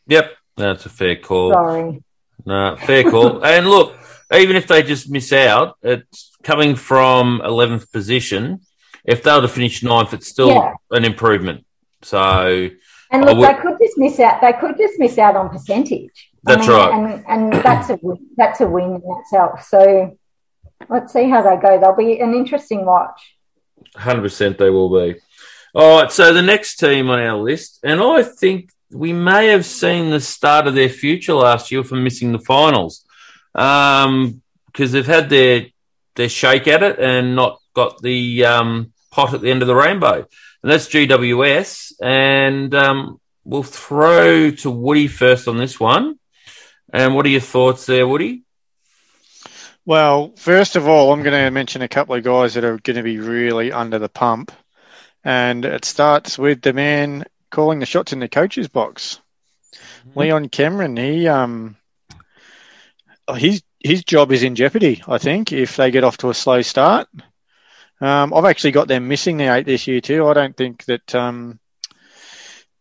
Yep, that's a fair call. Sorry. No, fair call. and look, even if they just miss out, it's coming from 11th position. If they were to finish ninth, it's still yeah. an improvement. So, and look, would, they could just miss out. They could just miss out on percentage. That's I mean, right, and and that's a win, that's a win in itself. So, let's see how they go. They'll be an interesting watch. Hundred percent, they will be. All right, so the next team on our list, and I think we may have seen the start of their future last year from missing the finals, because um, they've had their their shake at it and not got the um, pot at the end of the rainbow and that's GWS. And um, we'll throw to Woody first on this one. And what are your thoughts there, Woody? Well, first of all, I'm going to mention a couple of guys that are going to be really under the pump. And it starts with the man calling the shots in the coach's box. Mm-hmm. Leon Cameron, he um his his job is in jeopardy, I think, if they get off to a slow start. Um, I've actually got them missing the eight this year too. I don't think that um,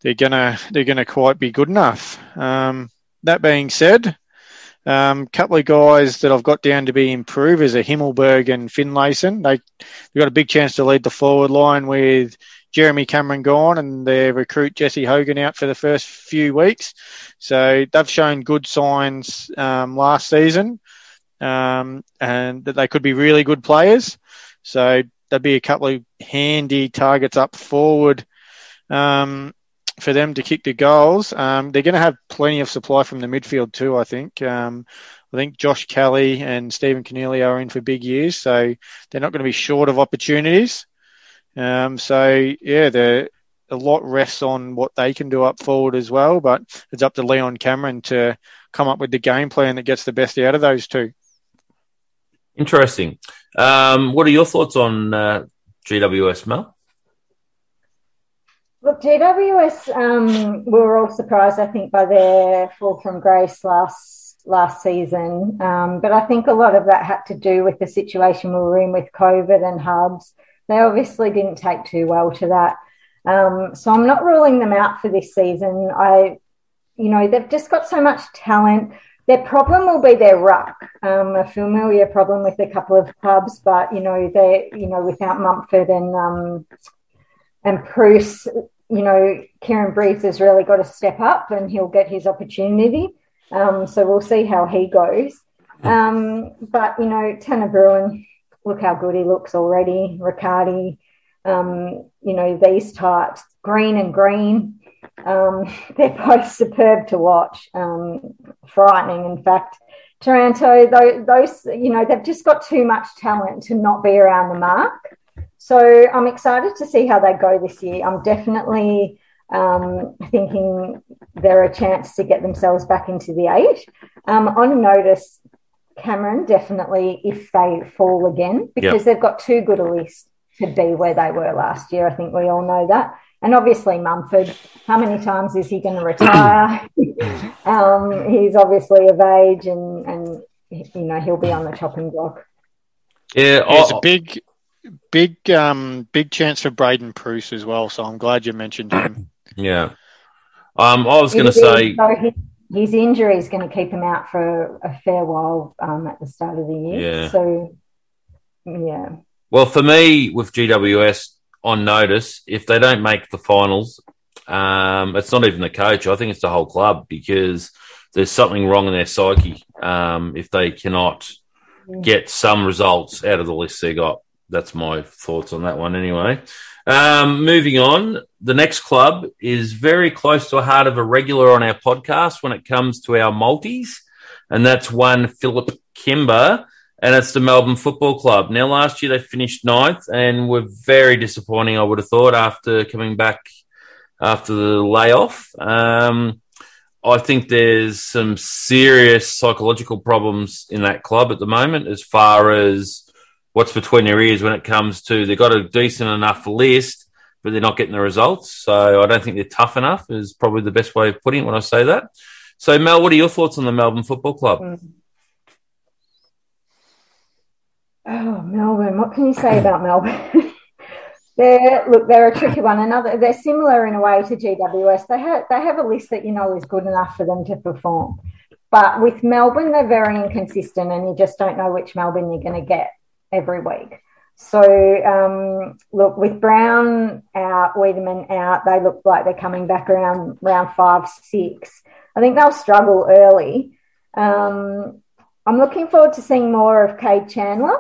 they're gonna they're gonna quite be good enough. Um, that being said, a um, couple of guys that I've got down to be improvers are Himmelberg and Finlayson. They they've got a big chance to lead the forward line with Jeremy Cameron gone and their recruit Jesse Hogan out for the first few weeks. So they've shown good signs um, last season um, and that they could be really good players. So there'd be a couple of handy targets up forward um, for them to kick the goals. Um, they're going to have plenty of supply from the midfield too. I think. Um, I think Josh Kelly and Stephen Coniglio are in for big years, so they're not going to be short of opportunities. Um, so yeah, the a lot rests on what they can do up forward as well, but it's up to Leon Cameron to come up with the game plan that gets the best out of those two. Interesting. Um, what are your thoughts on uh, GWS, Mel? Look, GWS, um, we were all surprised, I think, by their fall from grace last last season. Um, but I think a lot of that had to do with the situation we were in with COVID and hubs. They obviously didn't take too well to that. Um, so I'm not ruling them out for this season. I, you know, they've just got so much talent. Their problem will be their ruck. Um, a familiar problem with a couple of clubs, but you know they, you know, without Mumford and um, and Preuss, you know, Kieran Briggs has really got to step up, and he'll get his opportunity. Um, so we'll see how he goes. Um, but you know, Tanner Bruhn, look how good he looks already. Riccardi, um, you know, these types, Green and Green. Um, they're both superb to watch, um, frightening, in fact. Taranto, those, those, you know, they've just got too much talent to not be around the mark. So I'm excited to see how they go this year. I'm definitely um, thinking they're a chance to get themselves back into the eight. Um, on notice, Cameron definitely if they fall again because yep. they've got too good a list to be where they were last year. I think we all know that. And obviously, Mumford, how many times is he going to retire? um, he's obviously of age and, and, you know, he'll be on the chopping block. Yeah, it's a big, big, um, big chance for Braydon Preuss as well. So I'm glad you mentioned him. Yeah. Um, I was going to say. So his, his, injury is going to keep him out for a fair while um, at the start of the year. Yeah. So, yeah. Well, for me, with GWS, on notice if they don't make the finals. Um, it's not even the coach. I think it's the whole club because there's something wrong in their psyche um, if they cannot get some results out of the list they got. That's my thoughts on that one, anyway. Um, moving on, the next club is very close to a heart of a regular on our podcast when it comes to our multis, and that's one Philip Kimber, and it's the Melbourne Football Club. Now, last year they finished ninth and were very disappointing, I would have thought, after coming back after the layoff. Um, I think there's some serious psychological problems in that club at the moment as far as what's between their ears when it comes to they've got a decent enough list, but they're not getting the results. So I don't think they're tough enough, is probably the best way of putting it when I say that. So, Mel, what are your thoughts on the Melbourne Football Club? Mm. Oh, Melbourne. What can you say about Melbourne? They're look, they're a tricky one. Another, they're similar in a way to GWS. They have they have a list that you know is good enough for them to perform, but with Melbourne, they're very inconsistent, and you just don't know which Melbourne you're going to get every week. So um, look, with Brown out, Weideman out, they look like they're coming back around round five, six. I think they'll struggle early. Um, I'm looking forward to seeing more of Kade Chandler.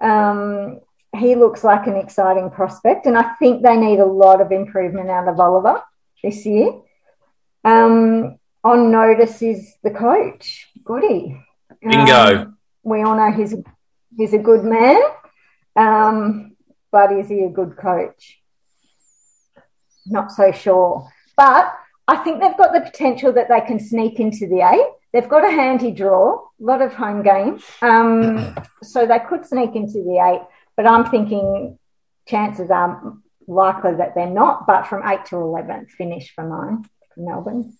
Um, he looks like an exciting prospect, and I think they need a lot of improvement out of Oliver this year. Um, on notice is the coach, Goody. Bingo. Um, we all know he's he's a good man, um, but is he a good coach? Not so sure. But I think they've got the potential that they can sneak into the eight. They've got a handy draw, a lot of home games, um, so they could sneak into the eight. But I'm thinking chances are likely that they're not, but from 8 to 11, finish for mine, for Melbourne.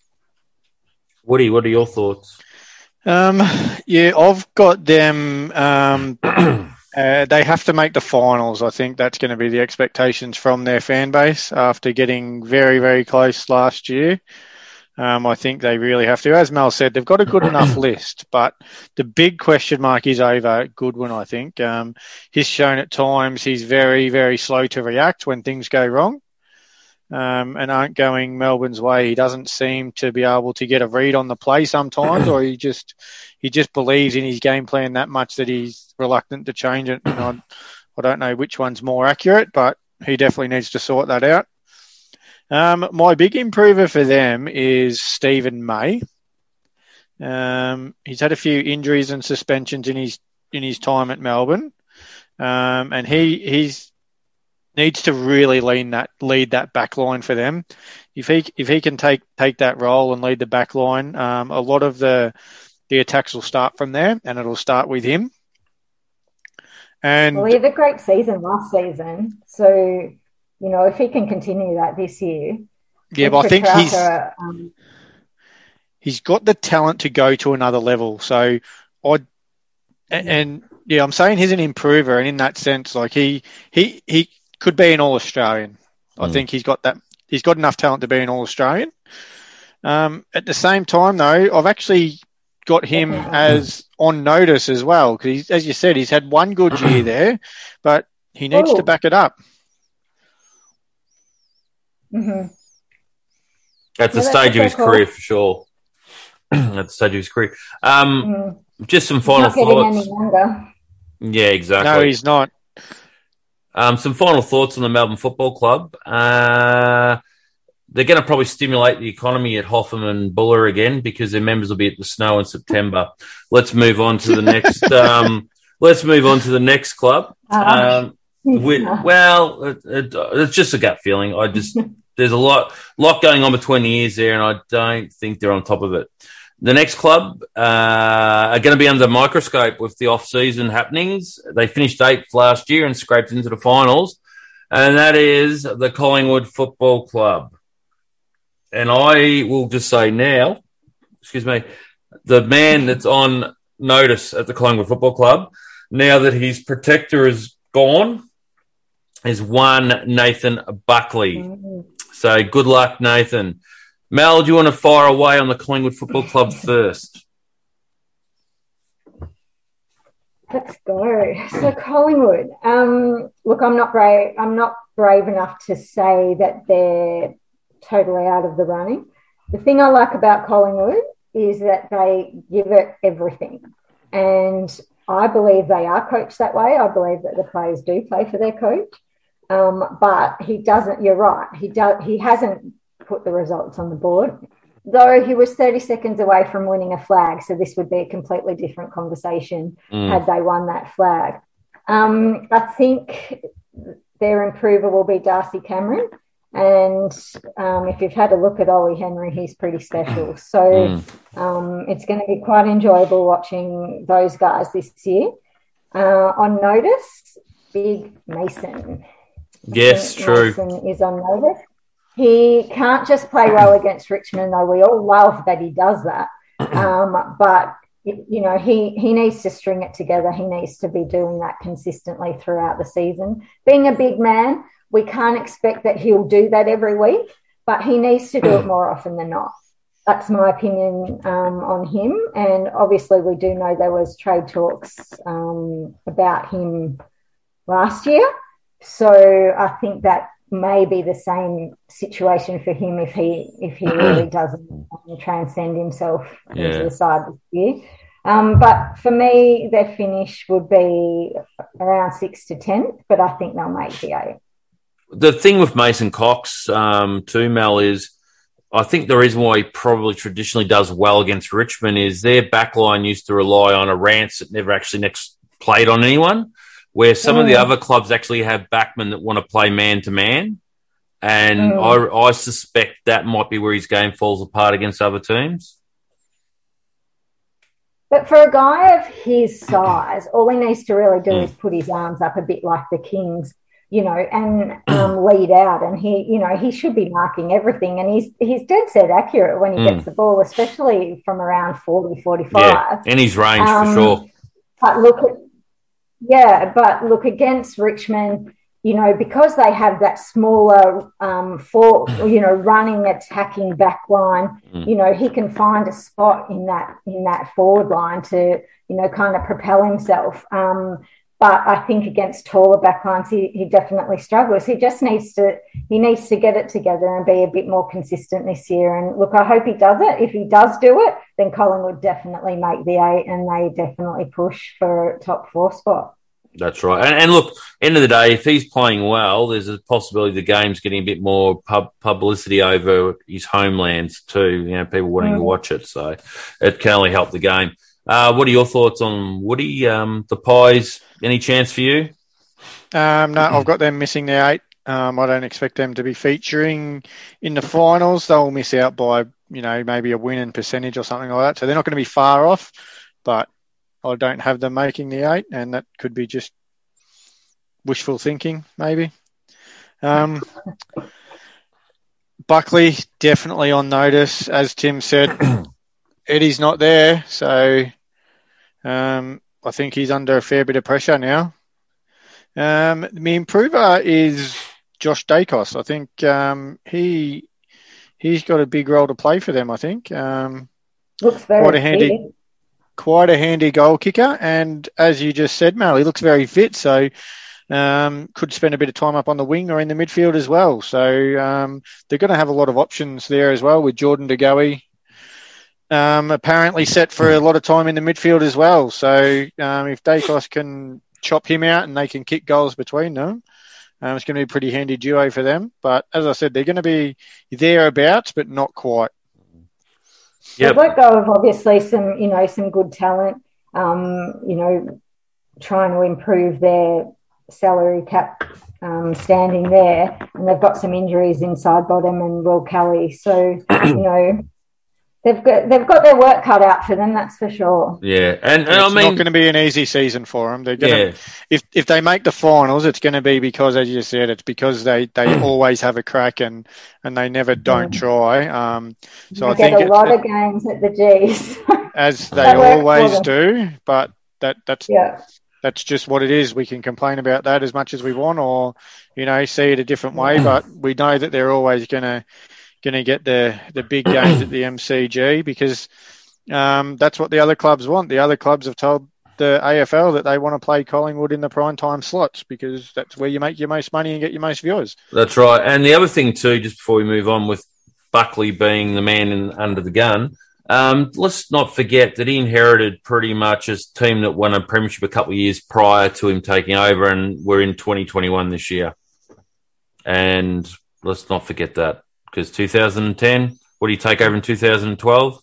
Woody, what are your thoughts? Um, yeah, I've got them. Um, uh, they have to make the finals. I think that's going to be the expectations from their fan base after getting very, very close last year. Um, I think they really have to. As Mel said, they've got a good enough list, but the big question mark is over Goodwin, I think. Um, he's shown at times he's very, very slow to react when things go wrong um, and aren't going Melbourne's way. He doesn't seem to be able to get a read on the play sometimes, or he just he just believes in his game plan that much that he's reluctant to change it. And I, I don't know which one's more accurate, but he definitely needs to sort that out. Um, my big improver for them is Steven May. Um, he's had a few injuries and suspensions in his in his time at Melbourne, um, and he he's needs to really lead that lead that back line for them. If he if he can take take that role and lead the back line, um, a lot of the the attacks will start from there, and it'll start with him. And well, he had a great season last season, so you know, if he can continue that this year. Yeah, but I think he's um, he's got the talent to go to another level. So I and, and yeah, I'm saying he's an improver, and in that sense, like he he he could be an All Australian. Mm. I think he's got that. He's got enough talent to be an All Australian. Um, at the same time, though, I've actually got him as on notice as well because, as you said, he's had one good year there, but he needs oh. to back it up. Mm-hmm. At the yeah, stage of his cool. career, for sure. At the stage of his career. Um, mm. Just some final thoughts. Yeah, exactly. No, he's not. Um, some final thoughts on the Melbourne Football Club. Uh, they're going to probably stimulate the economy at Hotham and Buller again because their members will be at the snow in September. let's move on to the next. Um, let's move on to the next club. Uh-huh. Um, we, well, it, it, it's just a gut feeling. I just there's a lot lot going on between the ears there, and I don't think they're on top of it. The next club uh, are going to be under microscope with the off-season happenings. They finished eighth last year and scraped into the finals, and that is the Collingwood Football Club. And I will just say now, excuse me, the man that's on notice at the Collingwood Football Club, now that his protector is gone, is one Nathan Buckley. Mm. So good luck, Nathan. Mel, do you want to fire away on the Collingwood Football Club first? Let's go. So Collingwood. Um, look, I'm not brave. I'm not brave enough to say that they're totally out of the running. The thing I like about Collingwood is that they give it everything. And I believe they are coached that way. I believe that the players do play for their coach. Um, but he doesn't, you're right, he, does, he hasn't put the results on the board. Though he was 30 seconds away from winning a flag, so this would be a completely different conversation mm. had they won that flag. Um, I think their improver will be Darcy Cameron. And um, if you've had a look at Ollie Henry, he's pretty special. So mm. um, it's going to be quite enjoyable watching those guys this year. Uh, on notice, Big Mason. Yes, true. Mason is on notice. He can't just play well against Richmond, though we all love that he does that. Um, but you know, he he needs to string it together. He needs to be doing that consistently throughout the season. Being a big man, we can't expect that he'll do that every week, but he needs to do it more often than not. That's my opinion um, on him. And obviously, we do know there was trade talks um, about him last year. So I think that may be the same situation for him if he if he really doesn't transcend himself yeah. into the side this year. Um, but for me, their finish would be around six to tenth, but I think they'll make the eight. The thing with Mason Cox, um, too, Mel, is I think the reason why he probably traditionally does well against Richmond is their backline used to rely on a Rance that never actually next played on anyone where some mm. of the mm. other clubs actually have backmen that want to play man to man. And mm. I, I suspect that might be where his game falls apart against other teams. But for a guy of his size, all he needs to really do mm. is put his arms up a bit like the Kings, you know, and um, lead out. And he, you know, he should be marking everything. And he's he's dead set accurate when he mm. gets the ball, especially from around 40, 45. Yeah, in his range um, for sure. But look at yeah, but look against Richmond, you know, because they have that smaller um, for you know running attacking back line, mm. you know, he can find a spot in that in that forward line to you know kind of propel himself. Um, but I think against taller backlines, he, he definitely struggles. He just needs to he needs to get it together and be a bit more consistent this year. And look, I hope he does it. If he does do it, then Collingwood definitely make the eight, and they definitely push for top four spot. That's right. And, and, look, end of the day, if he's playing well, there's a possibility the game's getting a bit more pub, publicity over his homelands too. You know, people wanting mm. to watch it, so it can only help the game. Uh, what are your thoughts on Woody? Um, the Pies, any chance for you? Um, no, I've got them missing their eight. Um, I don't expect them to be featuring in the finals. They'll miss out by, you know, maybe a win in percentage or something like that. So they're not going to be far off, but I don't have them making the eight, and that could be just wishful thinking, maybe. Um, Buckley definitely on notice, as Tim said. Eddie's not there, so um, I think he's under a fair bit of pressure now. Um, the improver is Josh Daicos. I think um, he he's got a big role to play for them. I think um, looks very quite a handy, quite a handy goal kicker. And as you just said, Mal, he looks very fit. So um, could spend a bit of time up on the wing or in the midfield as well. So um, they're going to have a lot of options there as well with Jordan De Goey um, apparently set for a lot of time in the midfield as well. So um, if Daicos can chop him out and they can kick goals between them, um, it's going to be a pretty handy duo for them. But as I said, they're going to be thereabouts, but not quite. Yeah, They've let go of obviously some, you know, some good talent. Um, you know, trying to improve their salary cap um, standing there, and they've got some injuries in Sidebottom and Will Kelly. So you know they've got they've got their work cut out for them. That's for sure. Yeah, and, and it's I mean, not going to be an easy season for them. They're going to yeah. if if they make the finals, it's going to be because, as you said, it's because they they always have a crack and and they never don't try. Um, so they I think a lot it, of games at the G's, as they always do. But that that's yeah. That's just what it is. We can complain about that as much as we want, or you know, see it a different way. But we know that they're always going to going to get the the big games at the MCG because um, that's what the other clubs want. The other clubs have told the AFL that they want to play Collingwood in the prime time slots because that's where you make your most money and get your most viewers. That's right. And the other thing too, just before we move on with Buckley being the man in, under the gun, Um, let's not forget that he inherited pretty much a team that won a premiership a couple of years prior to him taking over, and we're in 2021 this year. And let's not forget that because 2010, what do you take over in 2012?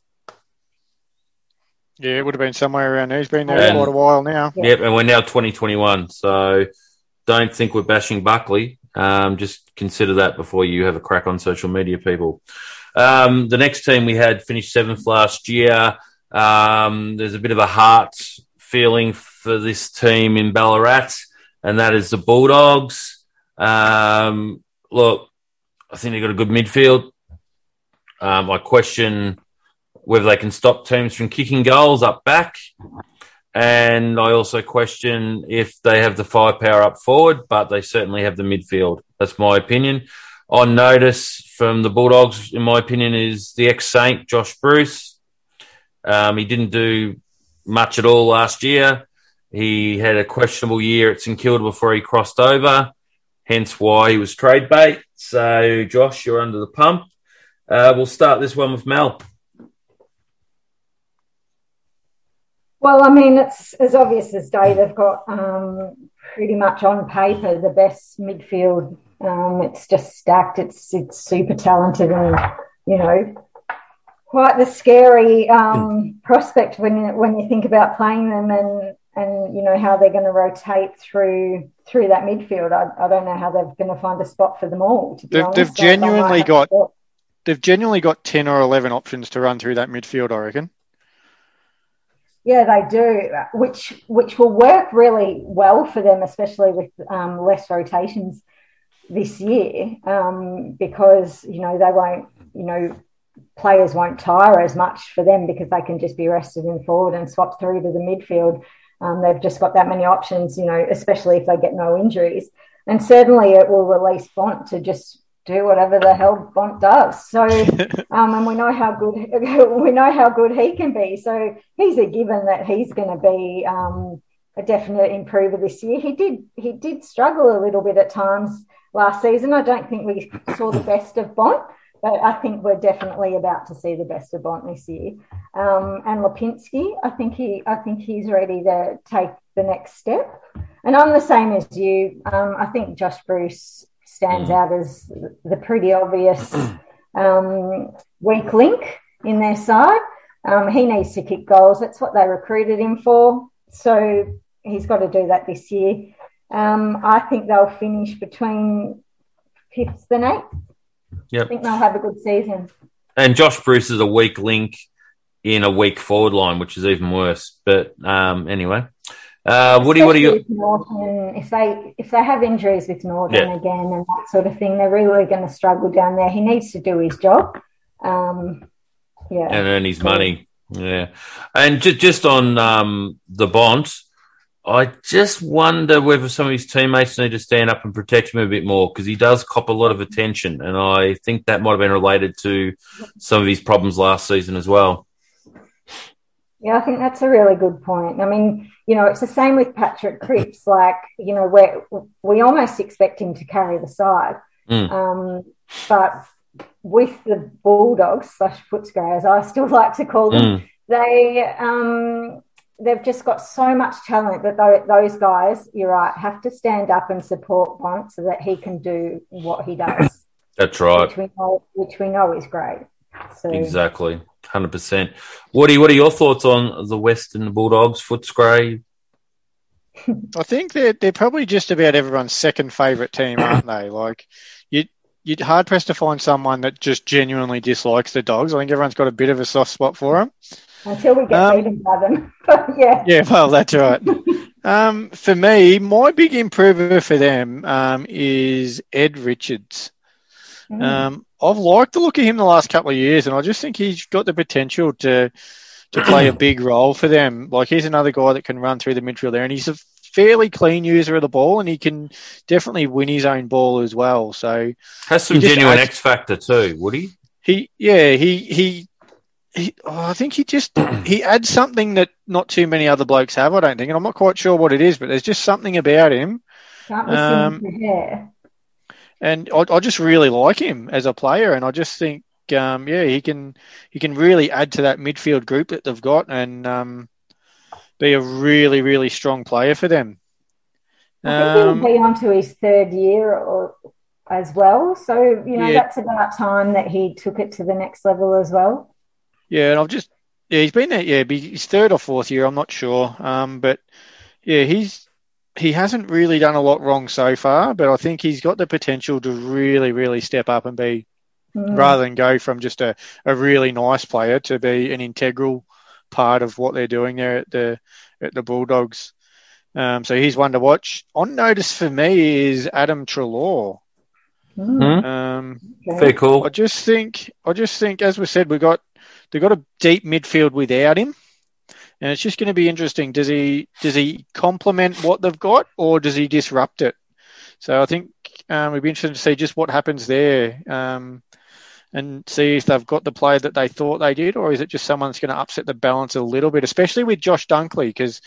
Yeah, it would have been somewhere around there. He's been there And- quite a while now. Yep, and we're now 2021. So don't think we're bashing Buckley. Um, just consider that before you have a crack on social media, people. Um, the next team we had finished seventh last year. Um, there's a bit of a heart feeling for this team in Ballarat, and that is the Bulldogs. Um, look, I think they've got a good midfield. Um, I question whether they can stop teams from kicking goals up back. And I also question if they have the firepower up forward, but they certainly have the midfield. That's my opinion. On notice from the Bulldogs, in my opinion, is the ex Saint, Josh Bruce. Um, he didn't do much at all last year. He had a questionable year at St Kilda before he crossed over, hence why he was trade bait. So, Josh, you're under the pump. Uh, we'll start this one with Mel. Well, I mean, it's as obvious as day. They've got um, pretty much on paper the best midfield. Um, it's just stacked. It's it's super talented, and you know, quite the scary um, prospect when you, when you think about playing them and and you know how they're going to rotate through through that midfield. I, I don't know how they're going to find a spot for them all. To be They've- honest. they've So they might genuinely got- They've genuinely got 10 or 11 options to run through that midfield, I reckon. Yeah, they do, which which will work really well for them, especially with um, less rotations this year, um, because you know they won't, you know, players won't tire as much for them because they can just be rested in forward and swap through to the midfield. Um, they've just got that many options, you know, especially if they get no injuries, and certainly it will release Bont to just do whatever the hell Bont does. So, um, and we know how good we know how good he can be. So he's a given that he's going to be um, a definite improver this year. He did he did struggle a little bit at times last season. I don't think we saw the best of Bont, but I think we're definitely about to see the best of Bont this year. Um, and Lipinski, I think he I think he's ready to take the next step. And I'm the same as you. Um, I think Josh Bruce stands Mm. out as the pretty obvious um, weak link in their side. Um, he needs to kick goals. That's what they recruited him for. So he's got to do that this year. Um, I think they'll finish between fifth and eighth. Yep. I think they'll have a good season. And Josh Bruce is a weak link in a weak forward line, which is even worse. But um, anyway, uh, Woody, what are you? Northern, if they if they have injuries with Naughton Yeah. again and that sort of thing, they're really going to struggle down there. He needs to do his job. Um, yeah. and earn his money. Yeah, and just just on um, the Bont, I just wonder whether some of his teammates need to stand up and protect him a bit more because he does cop a lot of attention, and I think that might have been related to some of his problems last season as well. Yeah, I think that's a really good point. I mean, you know, it's the same with Patrick Cripps. Like, you know, we we almost expect him to carry the side, Mm. um, but with the Bulldogs slash Footscray, as I still like to call them, Mm. they um, they've just got so much talent that those guys, you're right, have to stand up and support Bont so that he can do what he does, That's right, which we know, which we know is great. So exactly, hundred percent. Woody, what are your thoughts on the Western Bulldogs, Footscray? I think they're they're probably just about everyone's second favourite team, aren't they? Like you you're hard pressed to find someone that just genuinely dislikes the dogs. I think everyone's got a bit of a soft spot for them. Until we get Um, beaten by them, but yeah. Yeah, well, that's right. um, for me, my big improver for them um, is Ed Richards. Mm. Um, I've liked the look of him the last couple of years, and I just think he's got the potential to to play a big role for them. Like he's another guy that can run through the midfield there, and he's a fairly clean user of the ball, and he can definitely win his own ball as well. So Has some genuine adds- X factor too, Woody. he, yeah, he he. He, oh, I think he just he adds something that not too many other blokes have. I don't think, and I'm not quite sure what it is, but there's just something about him. Um, hair. and I, I just really like him as a player, and I just think um, yeah, he can he can really add to that midfield group that they've got and um, be a really really strong player for them. I think um, he'll be on to his third year or as well. So you know yeah. that's about time that he took it to the next level as well. Yeah, and I've just yeah he's been there yeah his third or fourth year I'm not sure um, but yeah he's he hasn't really done a lot wrong so far, but I think he's got the potential to really, really step up and be, mm. rather than go from just a, a really nice player to be an integral part of what they're doing there at the at the Bulldogs. Um, so he's one to watch. On notice for me is Adam Treloar. Mm. Um, Very cool. I just think, I just think, as we said, we got they got a deep midfield without him and it's just going to be interesting. Does he does he complement what they've got, or does he disrupt it? So I think um, we'd be interested to see just what happens there, um, and see if they've got the player that they thought they did, or is it just someone's going to upset the balance a little bit, especially with Josh Dunkley, because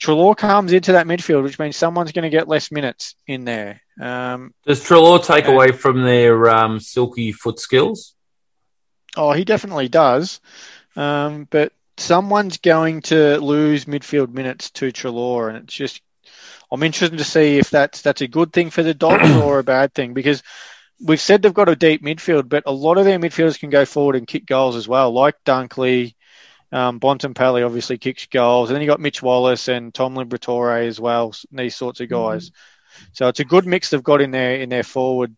Treloar comes into that midfield, which means someone's going to get less minutes in there. Um, Does Treloar take and, away from their um, silky foot skills? Oh, he definitely does. Um, but someone's going to lose midfield minutes to Treloar, and it's just I'm interested to see if that's that's a good thing for the Dogs or a bad thing because we've said they've got a deep midfield, but a lot of their midfielders can go forward and kick goals as well, like Dunkley. Um, Bontempelli obviously kicks goals, and then you got Mitch Wallace and Tom Liberatore as well. These sorts of guys. Mm-hmm. So it's a good mix they've got in their in their forward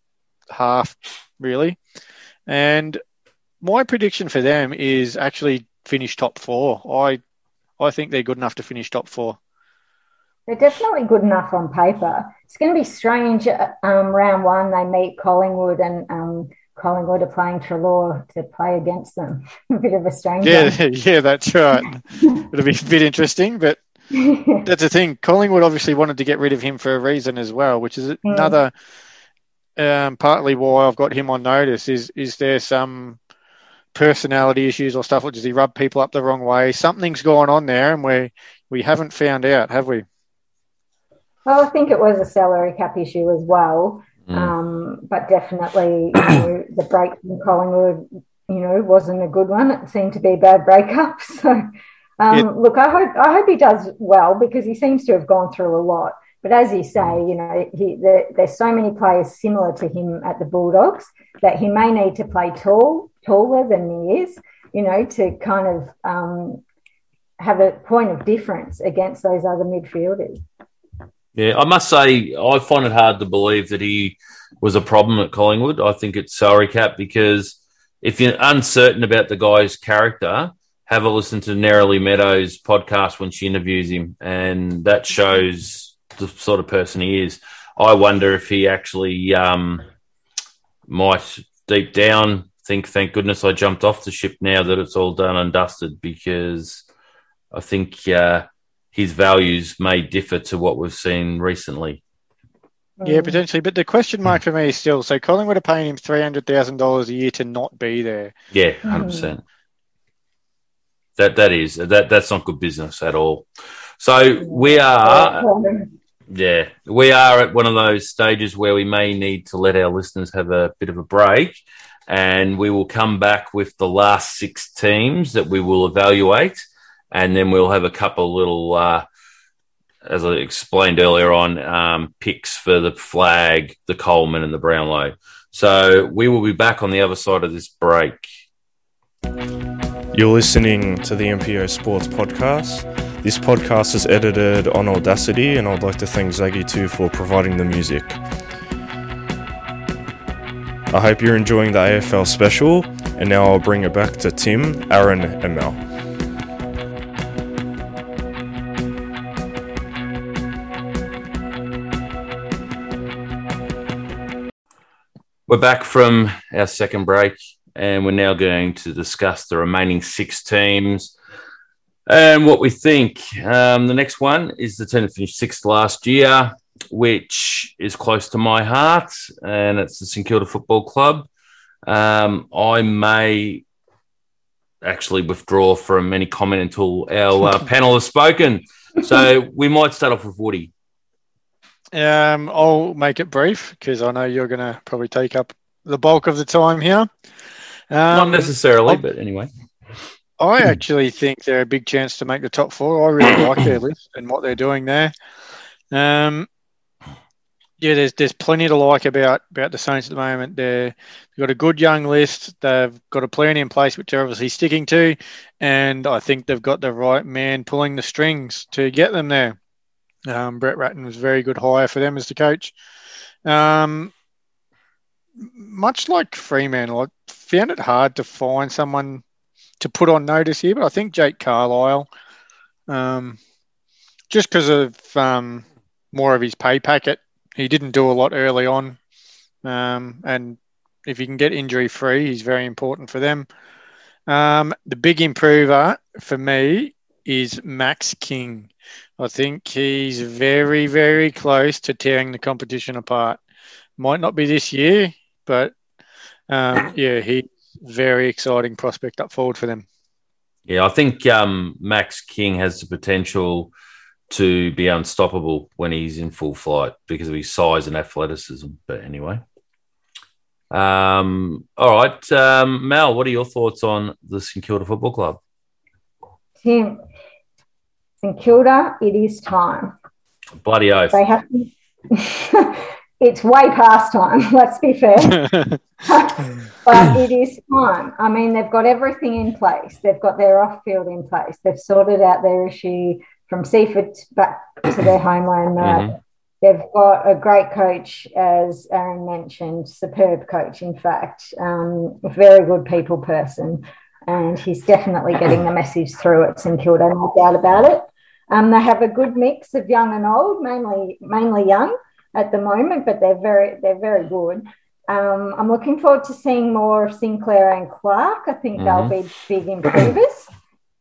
half, really. And my prediction for them is actually finish top four. I I think they're good enough to finish top four. They're definitely good enough on paper. It's going to be strange. Um, round one, they meet Collingwood, and um, Collingwood are playing Treloar to play against them. a bit of a strange. Yeah, one. yeah, that's right. It'll be a bit interesting, but that's the thing. Collingwood obviously wanted to get rid of him for a reason as well, which is mm. another um, partly why I've got him on notice. Is is there some personality issues or stuff, or does he rub people up the wrong way? Something's going on there, and we we haven't found out, have we? Well, I think it was a salary cap issue as well, mm. um, but definitely you know, the break from Collingwood, you know, wasn't a good one. It seemed to be a bad breakup. So, um, yeah. look, I hope I hope he does well because he seems to have gone through a lot. But as you say, you know, he, there, there's so many players similar to him at the Bulldogs that he may need to play tall taller than he is, you know, to kind of um, have a point of difference against those other midfielders. Yeah, I must say, I find it hard to believe that he was a problem at Collingwood. I think it's salary cap because if you're uncertain about the guy's character, have a listen to Neroli Meadows' podcast when she interviews him, and that shows the sort of person he is. I wonder if he actually um, might deep down think, thank goodness I jumped off the ship now that it's all done and dusted because I think uh, his values may differ to what we've seen recently. Yeah, potentially. But the question mark for me is still so Collingwood are paying him $300,000 a year to not be there. Yeah, 100%. Mm. That that is that that's not good business at all. So we are yeah, we are at one of those stages where we may need to let our listeners have a bit of a break and we will come back with the last six teams that we will evaluate, and then we'll have a couple little, uh, as I explained earlier on, um, picks for the flag, the Coleman, and the Brownlow. So we will be back on the other side of this break. You're listening to the MPO Sports Podcast. This podcast is edited on Audacity, and I'd like to thank Zaggy too for providing the music. I hope you're enjoying the AFL special, and now I'll bring it back to Tim, Aaron, and Mel. We're back from our second break, and we're now going to discuss the remaining six teams and what we think. Um, the next one is the team that finished sixth last year which is close to my heart, and it's the St Kilda Football Club. Um, I may actually withdraw from any comment until our uh, panel has spoken. So we might start off with Woody. Um, I'll make it brief because I know you're going to probably take up the bulk of the time here. Not Um, necessarily, I'll- but anyway. I actually think they're a big chance to make the top four. I really like their list and what they're doing there. Um, yeah, there's there's plenty to like about about the Saints at the moment. They're, they've got a good young list. They've got a plan in place, which they're obviously sticking to, and I think they've got the right man pulling the strings to get them there. Um, Brett Ratten was a very good hire for them as the coach. Um, much like Fremantle, I found it hard to find someone to put on notice here, but I think Jake Carlisle, um, just because of um, more of his pay packet, he didn't do a lot early on, um, and if he can get injury free, he's very important for them. Um, the big improver for me is Max King. I think he's very, very close to tearing the competition apart. Might not be this year, but um, yeah, he's very exciting prospect up forward for them. Yeah, I think um, Max King has the potential to be unstoppable when he's in full flight because of his size and athleticism. But anyway. Um, all right. Um, Mel, what are your thoughts on the St Kilda Football Club? Tim, St Kilda, it is time. Bloody oath. They have to. it's way past time. Let's be fair. but it is time. I mean, they've got everything in place. They've got their off field in place. They've sorted out their issue from Seaford back to their homeland. Mhm. They've got a great coach, as Aaron mentioned, superb coach, in fact, um, a very good people person. And he's definitely getting the message through at St Kilda, no doubt about it. Um, they have a good mix of young and old, mainly mainly young at the moment, but they're very they're very good. Um, I'm looking forward to seeing more of Sinclair and Clark. I think they'll be big improvers.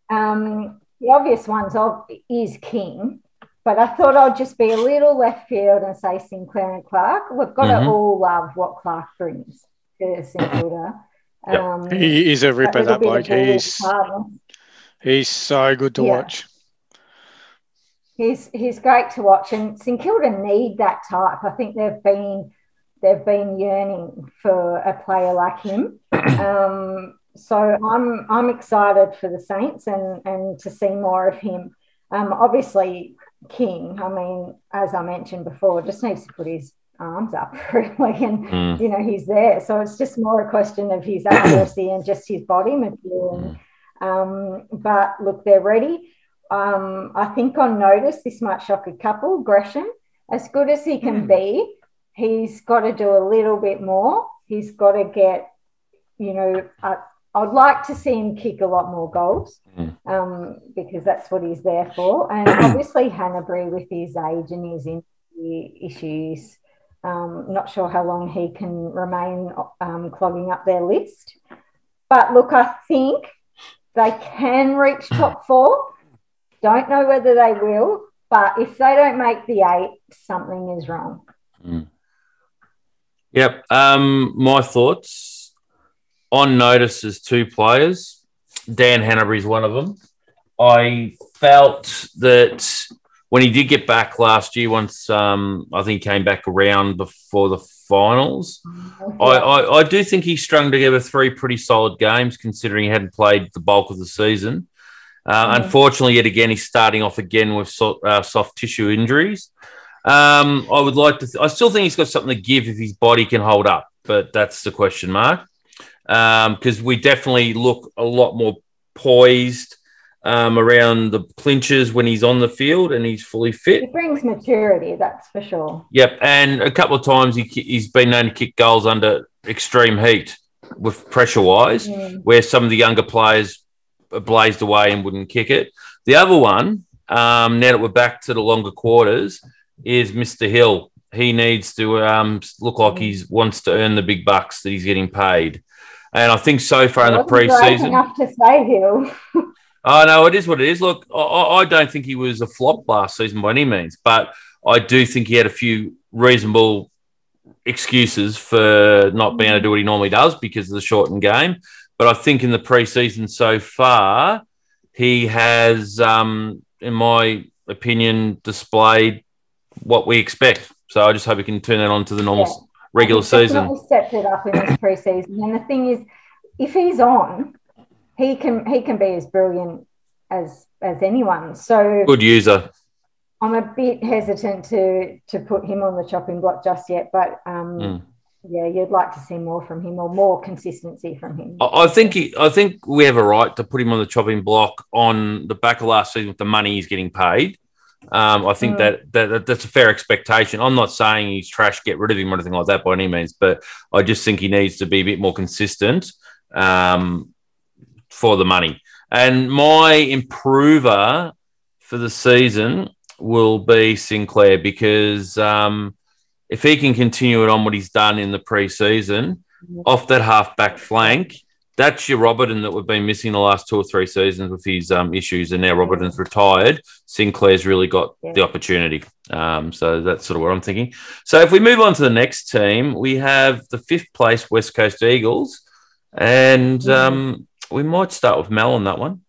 Um, the obvious ones of, is King, but I thought I'd just be a little left field and say Sinclair and Clark. We've got Mhm. to all love what Clark brings to St Kilda. Yep. Um, he is a ripper, little that bloke. He's he's so good to Yeah. watch. He's he's great to watch, and St Kilda need that type. I think they've been they've been yearning for a player like him. Um, so I'm I'm excited for the Saints and and to see more of him. Um, obviously, King. I mean, as I mentioned before, just needs to put his arms up really, and Mm. you know he's there. So it's just more a question of his accuracy and just his body material. Um, but look, they're ready. Um, I think on notice, this might shock a couple. Gresham, as good as he can be, he's got to do a little bit more. He's got to get, you know, I, I'd like to see him kick a lot more goals Mm. um, because that's what he's there for. And obviously, Hannebery with his age and his injury issues, um, not sure how long he can remain um, clogging up their list. But look, I think they can reach top four. Don't know whether they will, but if they don't make the eight, something is wrong. Yep. Um, my thoughts on notice is two players. Dan Hannebery is one of them. I felt that when he did get back last year, once um, I think he came back around before the finals, I, I, I do think he strung together three pretty solid games considering he hadn't played the bulk of the season. Uh, Mm. Unfortunately, yet again, he's starting off again with so, uh, soft tissue injuries. Um, I would like to. Th- I still think he's got something to give if his body can hold up, but that's the question mark. Because we definitely look a lot more poised um, around the clinches when he's on the field and he's fully fit. He brings maturity, that's for sure. Yep, and a couple of times he, he's been known to kick goals under extreme heat with pressure wise, Mm. where some of the younger players blazed away and wouldn't kick it. The other one, um, now that we're back to the longer quarters, is Mr. Hill. He needs to um, look like he wants to earn the big bucks that he's getting paid. And I think so far in the preseason, enough to say Hill. Oh no, it is what it is. Look, I- I, don't think he was a flop last season by any means, but I do think he had a few reasonable excuses for not being able to do what he normally does because of the shortened game. But I think in the preseason so far, he has, um, in my opinion, displayed what we expect. So I just hope he can turn that on to the normal. Regular season. Stepped it up in this preseason. And the thing is, if he's on, he can he can be as brilliant as as anyone. So Good user. I'm a bit hesitant to to put him on the chopping block just yet, but um, Mm. yeah, you'd like to see more from him or more consistency from him. I I think he, I think we have a right to put him on the chopping block on the back of last season with the money he's getting paid. Um, I think Mm. that, that that- that's a fair expectation. I'm not saying he's trash, get rid of him or anything like that by any means, but I just think he needs to be a bit more consistent um, for the money. And my improver for the season will be Sinclair because um, if he can continue it on what he's done in the preseason, off that half back flank, that's your Robertson that we've been missing the last two or three seasons with his um, issues, and now Robertson's retired. Sinclair's really got Yeah. the opportunity. Um, so that's sort of what I'm thinking. So if we move on to the next team, we have the fifth place West Coast Eagles, and um, we might start with Mel on that one.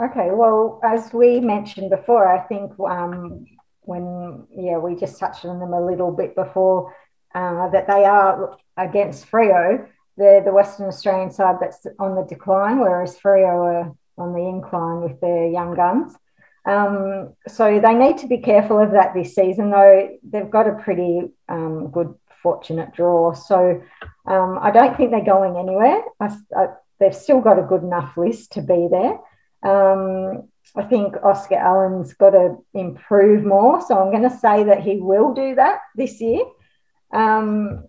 Okay, well, as we mentioned before, I think um, when yeah we just touched on them a little bit before uh, that they are against Freo, they're the Western Australian side that's on the decline, whereas Freo are on the incline with their young guns. Um, so they need to be careful of that this season, though they've got a pretty um, good, fortunate draw. So um, I don't think they're going anywhere. I, I, they've still got a good enough list to be there. Um, I think Oscar Allen's got to improve more. So I'm going to say that he will do that this year. Um,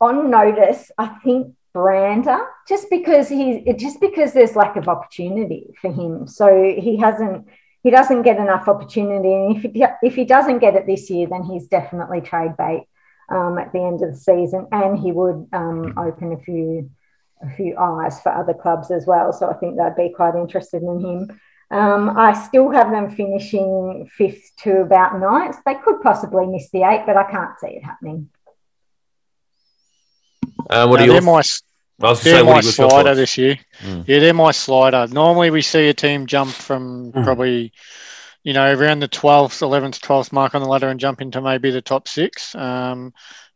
on notice, I think Brander, just because he, just because there's lack of opportunity for him, so he hasn't, he doesn't get enough opportunity, and if he, if he doesn't get it this year, then he's definitely trade bait um, at the end of the season, and he would um, open a few, a few eyes for other clubs as well. So I think they'd be quite interested in him. Um, I still have them finishing fifth to about ninth. They could possibly miss the eight, but I can't see it happening. Uh, what Now, are your? they're my, I was they're say, my what slider thoughts? this year. Mm. Yeah, they're my slider. Normally, we see a team jump from Mm. probably, you know, around the 12th, 11th, 12th mark on the ladder and jump into maybe the top six. Um,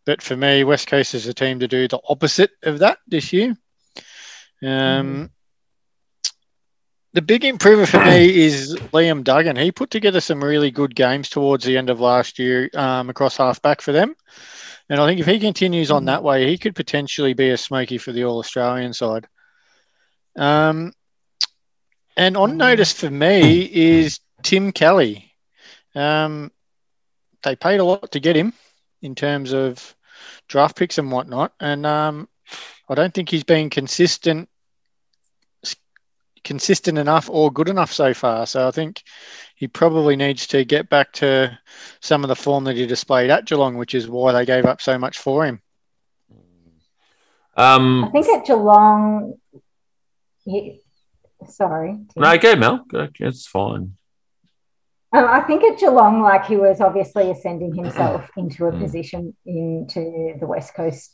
but for me, West Coast is a team to do the opposite of that this year. Um, The big improver for me is Liam Duggan. He put together some really good games towards the end of last year um, across halfback for them. And I think if he continues on that way, he could potentially be a smoky for the All Australian side. Um, and on notice for me is Tim Kelly. Um, they paid a lot to get him in terms of draft picks and whatnot. And um, I don't think he's been consistent consistent enough or good enough so far. So I think he probably needs to get back to some of the form that he displayed at Geelong, which is why they gave up so much for him. I Um, think at Geelong, he, sorry. Tim. no, go Mel. Go, it's fine. Um, I think at Geelong, like he was obviously ascending himself into a Mm. position into the West Coast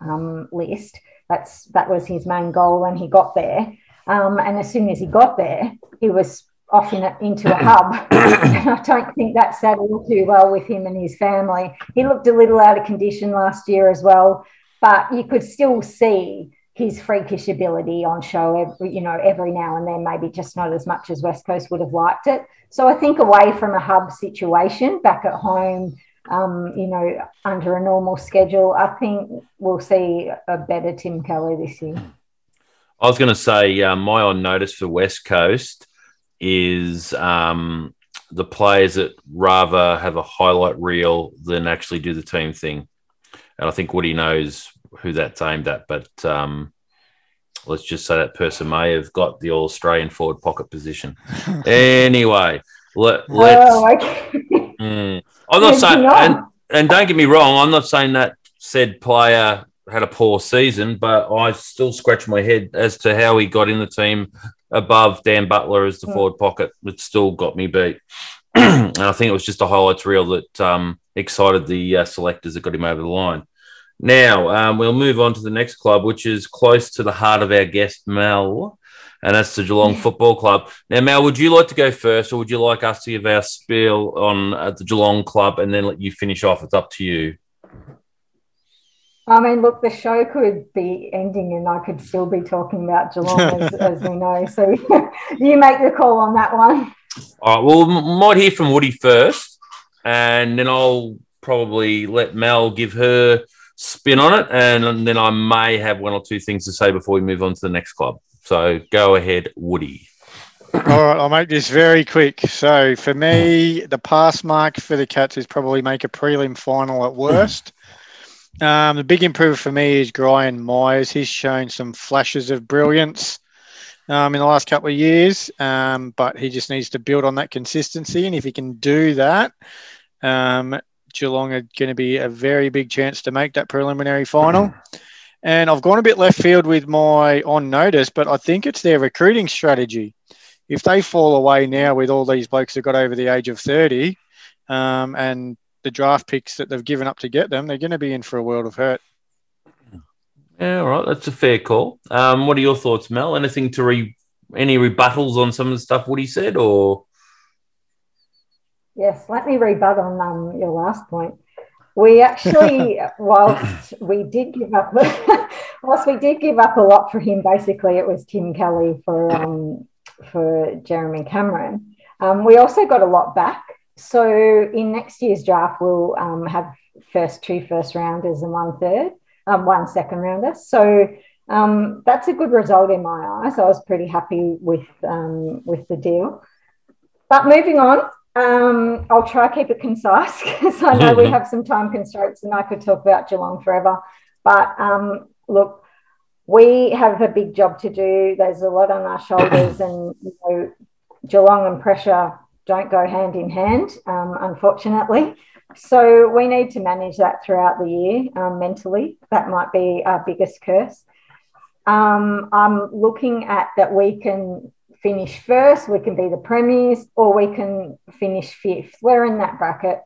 um, list. That's that was his main goal when he got there. Um, and as soon as he got there, he was off in a, into a hub. and I don't think that sat all too well with him and his family. He looked a little out of condition last year as well, but you could still see his freakish ability on show every, you know, every now and then, maybe just not as much as West Coast would have liked it. So I think away from a hub situation, back at home, um, you know, under a normal schedule, I think we'll see a better Tim Kelly this year. I was going to say uh, my on notice for West Coast is um, the players that rather have a highlight reel than actually do the team thing. And I think Woody knows who that's aimed at, but um, let's just say that person may have got the All Australian forward pocket position. anyway, let, let's. Oh, okay. Mm. I'm not saying, on. and, and don't get me wrong, I'm not saying that said player had a poor season, but I still scratch my head as to how he got in the team above Dan Butler as the Mm. forward pocket. It still got me beat. and I think it was just a highlights reel that um, excited the uh, selectors that got him over the line. Now, um, we'll move on to the next club, which is close to the heart of our guest, Mel, and that's the Geelong Football Club. Now, Mel, would you like to go first, or would you like us to give our spiel on uh, the Geelong Club and then let you finish off? It's up to you. I mean, look, the show could be ending and I could still be talking about Geelong, as, as we know. So you make the call on that one. All right. Well, m- might hear from Woody first, and then I'll probably let Mel give her spin on it, and then I may have one or two things to say before we move on to the next club. So go ahead, Woody. All right, I'll make this very quick. So for me, the pass mark for the Cats is probably make a prelim final at worst. Um, the big improver for me is Gryan Miers. He's shown some flashes of brilliance um, in the last couple of years, um, but he just needs to build on that consistency. And if he can do that, um, Geelong are going to be a very big chance to make that preliminary final. And I've gone a bit left field with my on notice, but I think it's their recruiting strategy. If they fall away now with all these blokes that got over the age of 30 um, and the draft picks that they've given up to get them, they're going to be in for a world of hurt. Yeah, all right. That's a fair call. Um, what are your thoughts, Mel? Anything to re any rebuttals on some of the stuff Woody said, or Yes, let me rebut on um, your last point. We actually, whilst we did give up, whilst we did give up a lot for him, basically it was Tim Kelly for um, for Jeremy Cameron. Um, we also got a lot back. So in next year's draft, we'll um, have first two first rounders and one third, um, one second rounder. So um, that's a good result in my eyes. I was pretty happy with um, with the deal. But moving on, um, I'll try to keep it concise because I know we have some time constraints and I could talk about Geelong forever. But um, look, we have a big job to do. There's a lot on our shoulders, and you know, Geelong and pressure don't go hand in hand, um, unfortunately. So we need to manage that throughout the year um, mentally. That might be our biggest curse. Um, I'm looking at that we can finish first, we can be the premiers, or we can finish fifth. We're in that bracket.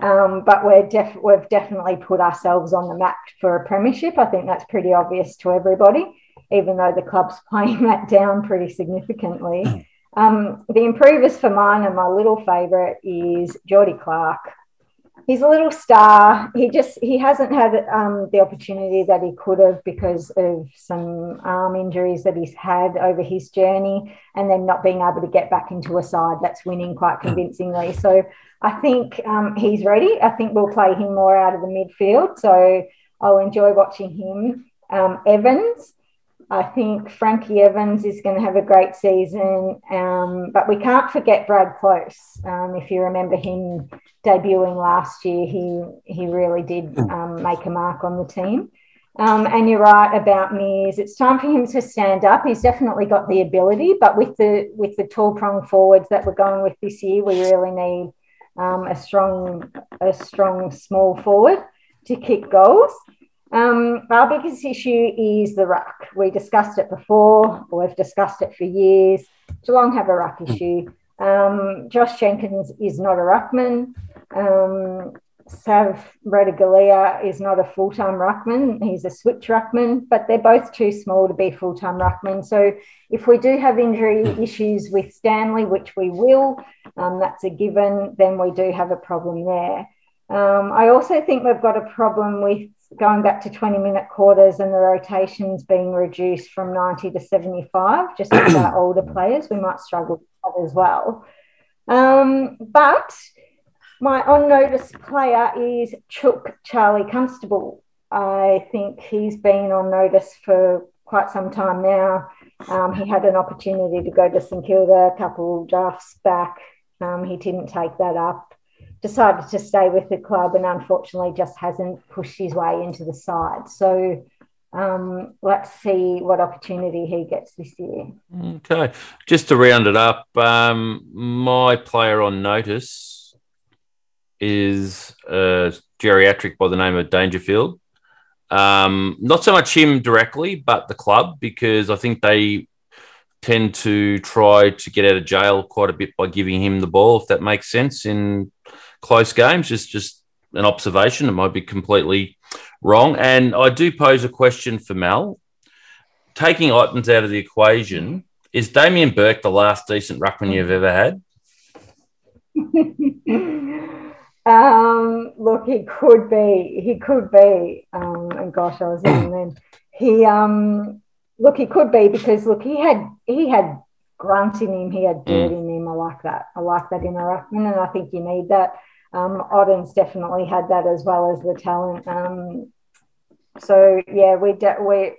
Um, but we're def- we've definitely put ourselves on the map for a premiership. I think that's pretty obvious to everybody, even though the club's playing that down pretty significantly. Um, the improvers for mine and my little favourite is Geordie Clark. He's a little star. He just he hasn't had um, the opportunity that he could have because of some arm injuries that he's had over his journey, and then not being able to get back into a side that's winning quite convincingly. So I think um, he's ready. I think we'll play him more out of the midfield. So I'll enjoy watching him. Um, Evans, I think Frankie Evans is going to have a great season, um, but we can't forget Brad Close. Um, if you remember him debuting last year, he he really did um, make a mark on the team. Um, and you're right about Miers. It's time for him to stand up. He's definitely got the ability, but with the with the tall prong forwards that we're going with this year, we really need um, a strong a strong small forward to kick goals. Um, our biggest issue is the ruck. We discussed it before, we've discussed it for years. Geelong have a ruck issue. Um, Josh Jenkins is not a ruckman. Um, Sav Ratugolea is not a full time ruckman. He's a switch ruckman, but they're both too small to be full time ruckman. So if we do have injury issues with Stanley, which we will, um, that's a given, then we do have a problem there. Um, I also think we've got a problem with going back to 20 minute quarters and the rotations being reduced from 90 to 75, just with our older players, we might struggle with that as well. Um, but my on notice player is Chook Charlie Constable. I think he's been on notice for quite some time now. Um, he had an opportunity to go to St Kilda a couple drafts back. Um, he didn't take that up decided to stay with the club and unfortunately just hasn't pushed his way into the side. So um, let's see what opportunity he gets this year. Okay. Just to round it up, um, my player on notice is a geriatric by the name of Dangerfield. Um, not so much him directly, but the club, because I think they tend to try to get out of jail quite a bit by giving him the ball, if that makes sense, in close games. Just just an observation. It might be completely wrong. And I do pose a question for Mel. Taking items out of the equation, is Damien Burke the last decent ruckman you've ever had? Um, look, he could be. He could be. Um, and gosh, I was in then. He um, look, he could be because look, he had he had grunt in him. He had dirt in him. I like that. I like that in a ruckman, and I think you need that. Um, Ottens' definitely had that as well as the talent. Um, so yeah, we de- we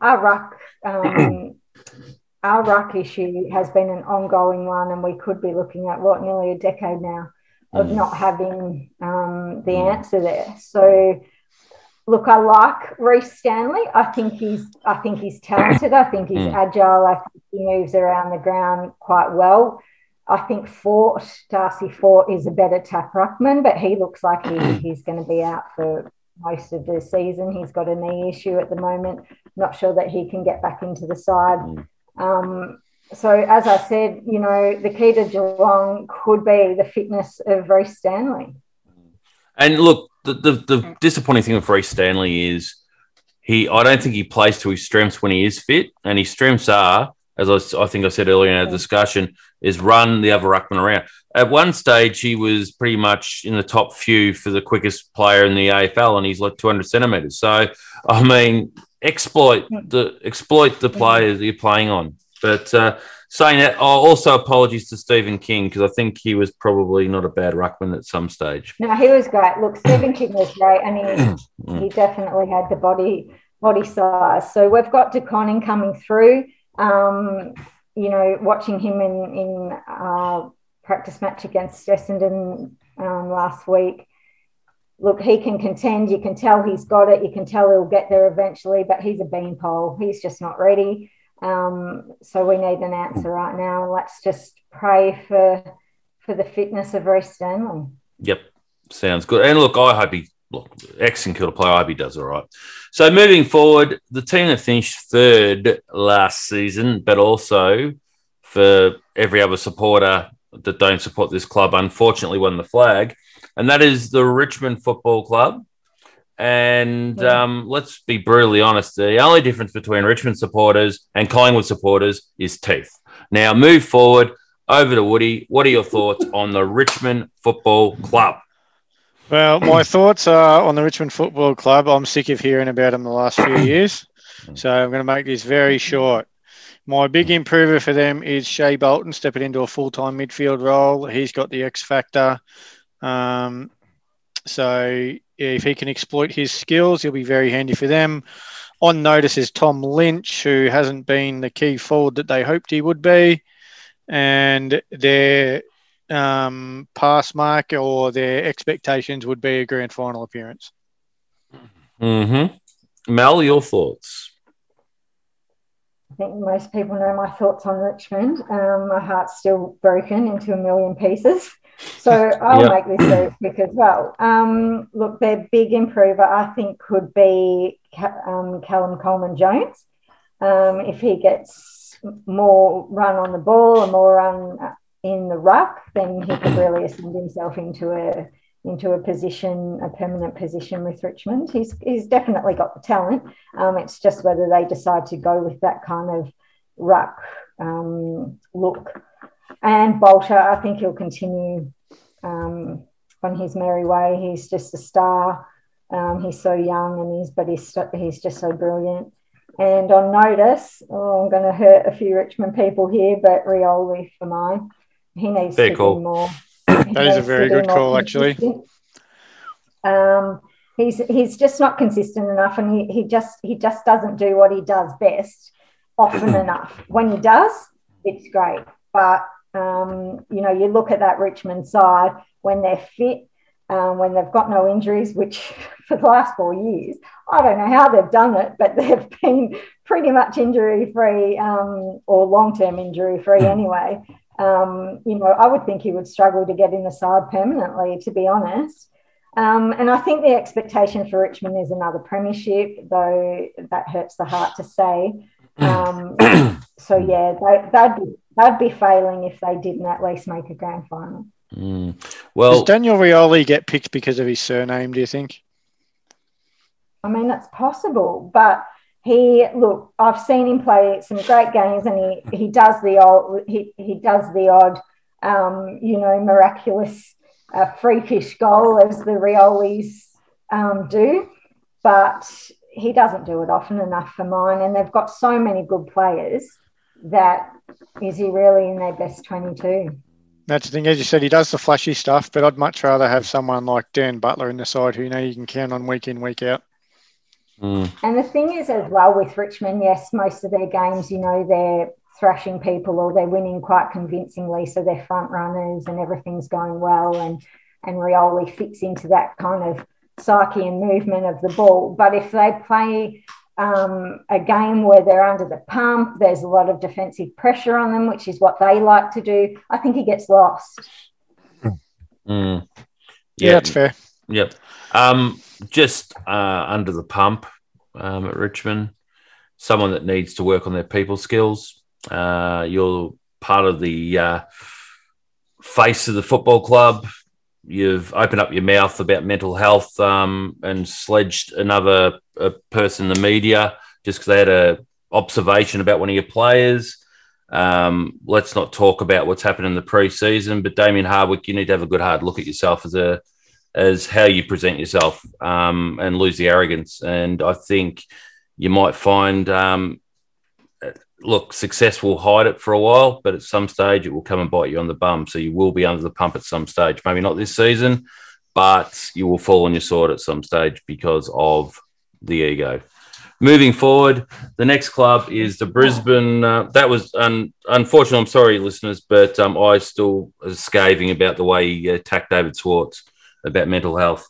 our ruck um, our ruck issue has been an ongoing one, and we could be looking at what nearly a decade now of Mm. not having um, the answer there. So look, I like Rhys Stanley. I think he's I think he's talented. I think he's Mm. agile. I think he moves around the ground quite well. I think Fort, Darcy Fort, is a better tap ruckman, but he looks like he, he's going to be out for most of the season. He's got a knee issue at the moment. Not sure that he can get back into the side. Mm. Um, so, as I said, you know, the key to Geelong could be the fitness of Rhys Stanley. And look, the, the, the disappointing thing with Rhys Stanley is he. I don't think he plays to his strengths when he is fit, and his strengths are, as I think I said earlier in our discussion, is run the other ruckman around. At one stage, he was pretty much in the top few for the quickest player in the AFL, and he's like 200 centimeters. So, I mean, exploit the exploit the players you're playing on. But uh, saying that, oh, also apologies to Stephen King because I think he was probably not a bad ruckman at some stage. No, he was great. Look, Stephen King was great, and he he definitely had the body body size. So we've got De Koning coming through. Um, you know, watching him in in uh, practice match against Essendon um, last week. Look, he can contend. You can tell he's got it. You can tell he'll get there eventually, but he's a beanpole. He's just not ready. Um, so we need an answer right now. Let's just pray for for the fitness of Rhys Stanley. Yep, sounds good. And look, I hope he look ex and killer player. I hope he does all right. So moving forward, the team that finished third last season, but also for every other supporter that don't support this club, unfortunately won the flag, and that is the Richmond Football Club. And Yeah. um, let's be brutally honest: the only difference between Richmond supporters and Collingwood supporters is teeth. Now, move forward over to Woody. What are your thoughts on the Richmond Football Club? Well, my thoughts are on the Richmond Football Club. I'm sick of hearing about them the last few years. So I'm going to make this very short. My big improver for them is Shai Bolton stepping into a full time midfield role. He's got the X factor. Um, so if he can exploit his skills, he'll be very handy for them. On notice is Tom Lynch, who hasn't been the key forward that they hoped he would be. And their um, pass mark or their expectations would be a grand final appearance. Mm-hmm. Mel, your thoughts? I think most people know my thoughts on Richmond. Um, my heart's still broken into a million pieces. So I'll Yeah. make this very quick as well. Um, look, their big improver, I think, could be um, Callum Coleman Jones. Um, if he gets more run on the ball and more run in the ruck, then he could really ascend himself into a into a position, a permanent position with Richmond. He's he's definitely got the talent. Um, it's just whether they decide to go with that kind of ruck um, look. And Bolter, I think he'll continue um, on his merry way. He's just a star. Um, he's so young, and he's but he's he's just so brilliant. And on notice, oh, I'm going to hurt a few Richmond people here, but Rioli for mine. He needs Fair to call. be more. That is a very good call, actually. Um, he's he's just not consistent enough, and he, he just he just doesn't do what he does best often enough. When he does, it's great. But um, you know, you look at that Richmond side when they're fit, um, when they've got no injuries, which for the last four years, I don't know how they've done it, but they've been pretty much injury free um, or long term injury free anyway. Um, you know, I would think he would struggle to get in the side permanently, to be honest. Um, and I think the expectation for Richmond is another premiership, though that hurts the heart to say. Um, so yeah, they, they'd be they'd be failing if they didn't at least make a grand final. Mm. Does Daniel Rioli get picked because of his surname, do you think? I mean, that's possible, but he look. I've seen him play some great games, and he he does the old he he does the odd, um, you know, miraculous a freakish goal as the Riolis um, do, but he doesn't do it often enough for mine. And they've got so many good players that is he really in their best 22? That's the thing, as you said, he does the flashy stuff, but I'd much rather have someone like Dan Butler in the side who you know you can count on week in, week out. Mm. And the thing is, as well, with Richmond, yes, most of their games, you know, they're thrashing people or they're winning quite convincingly. So they're front runners and everything's going well. And, and Rioli fits into that kind of psyche and movement of the ball. But if they play um, a game where they're under the pump, there's a lot of defensive pressure on them, which is what they like to do, I think he gets lost. Mm. Yeah, that's fair. Yep. Um, just uh, under the pump um, at Richmond, someone that needs to work on their people skills. Uh, you're part of the uh, face of the football club. You've opened up your mouth about mental health um, and sledged another person in the media just because they had a observation about one of your players. Um, let's not talk about what's happened in the preseason, but Damien Hardwick, you need to have a good hard look at yourself as a as how you present yourself um, and lose the arrogance. And I think you might find, um, look, success will hide it for a while, but at some stage it will come and bite you on the bum. So you will be under the pump at some stage. Maybe not this season, but you will fall on your sword at some stage because of the ego. Moving forward, the next club is the Brisbane. Uh, that was un- unfortunate. I'm sorry, listeners, but um, I still scathing about the way he attacked David Schwartz about mental health.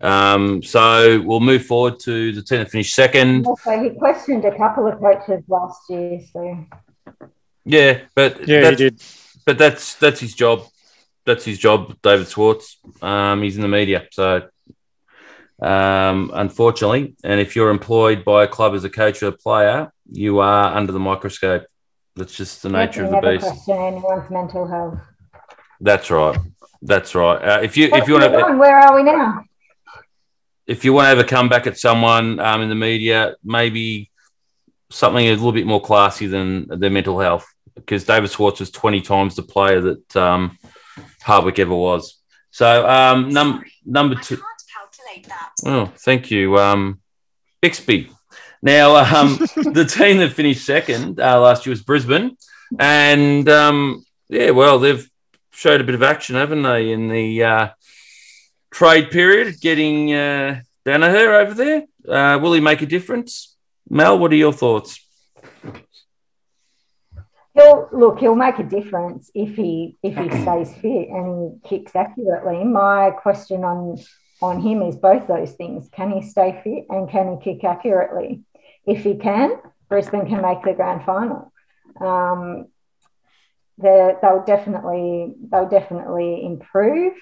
Um, so we'll move forward to the team that finished second. Also, he questioned a couple of coaches last year, so Yeah, but Yeah, he that's, did. but that's that's his job. That's his job, David Schwartz. Um, he's in the media, so um, unfortunately, and if you're employed by a club as a coach or a player, you are under the microscope. That's just the nature of the never beast. question anyone's mental health. That's right. That's right. Uh, if you if you want to? Where are we now? if you want to ever come back at someone um, in the media, maybe something a little bit more classy than their mental health, because David Schwartz was 20 times the player that um, Hardwick ever was. So um, num- number two. Oh, thank you, um, Bixby. Now, um, the team that finished second uh, last year was Brisbane, and um, yeah, well, they've showed a bit of action, haven't they, in the uh, trade period, getting uh, Daniher over there. Uh, will he make a difference? Mel, what are your thoughts? He'll look. He'll make a difference if he if he stays fit and he kicks accurately. My question on on him is both those things: can he stay fit and can he kick accurately? If he can, Brisbane can make the grand final. Um, they'll definitely they'll definitely improve.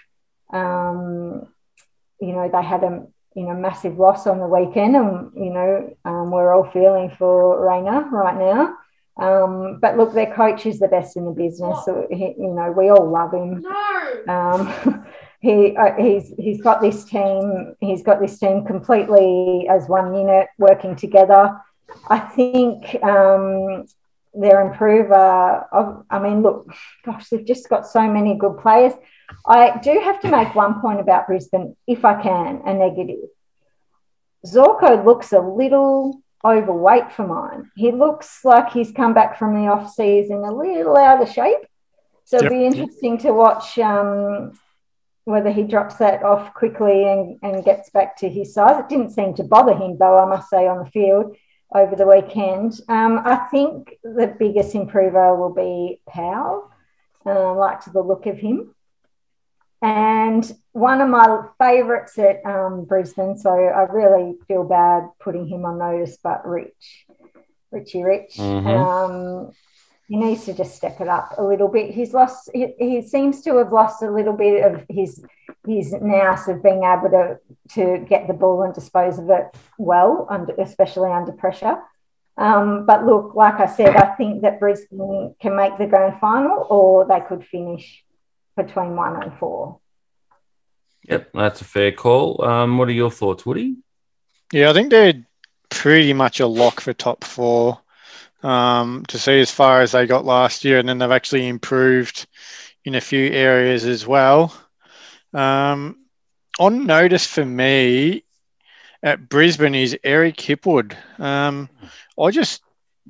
Um, you know, they had a you know massive loss on the weekend, and you know um, we're all feeling for Rayner right now. Um, but look, their coach is the best in the business. So he, you know, we all love him. Um, he uh, he's he's got this team. He's got this team completely as one unit working together. I think um, their improver. Of, I mean, look, gosh, they've just got so many good players. I do have to make one point about Brisbane, if I can, a negative. Zorko looks a little overweight for mine. He looks like he's come back from the off season a little out of shape. So it'll be interesting to watch um, whether he drops that off quickly and, and gets back to his size. It didn't seem to bother him, though, I must say, on the field over the weekend. Um, I think the biggest improver will be Powell. Uh, I liked the look of him. And one of my favourites at um, Brisbane, so I really feel bad putting him on notice, but Rich, Richie Rich, Mhm. um, he needs to just step it up a little bit. He's lost. He, he seems to have lost a little bit of his his nous of being able to to get the ball and dispose of it well, under, especially under pressure. Um, but look, like I said, I think that Brisbane can make the grand final, or they could finish between one and four. Yep, that's a fair call. Um, what are your thoughts, Woody? Yeah, I think they're pretty much a lock for top four um, to see as far as they got last year, and then they've actually improved in a few areas as well. Um, on notice for me at Brisbane is Eric Hipwood. Um, I just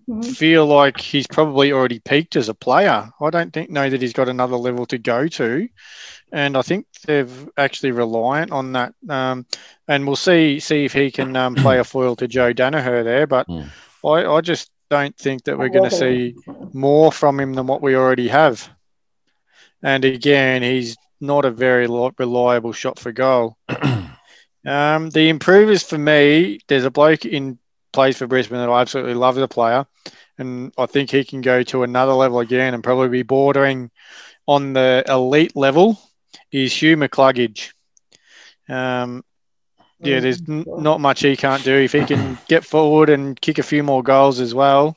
Mhm. feel like he's probably already peaked as a player. I don't think know that he's got another level to go to, and I think they've actually reliant on that. Um, and we'll see see if he can um, play a foil to Joe Daniher there. But Mm. I, I just don't think that we're going to see more from him than what we already have. And again, he's not a very reliable shot for goal. Um, the improvers for me, there's a bloke in plays for Brisbane that I absolutely love as a player, and I think he can go to another level again and probably be bordering on the elite level. Is Hugh McCluggage. Um, yeah, there's n- not much he can't do if he can get forward and kick a few more goals as well.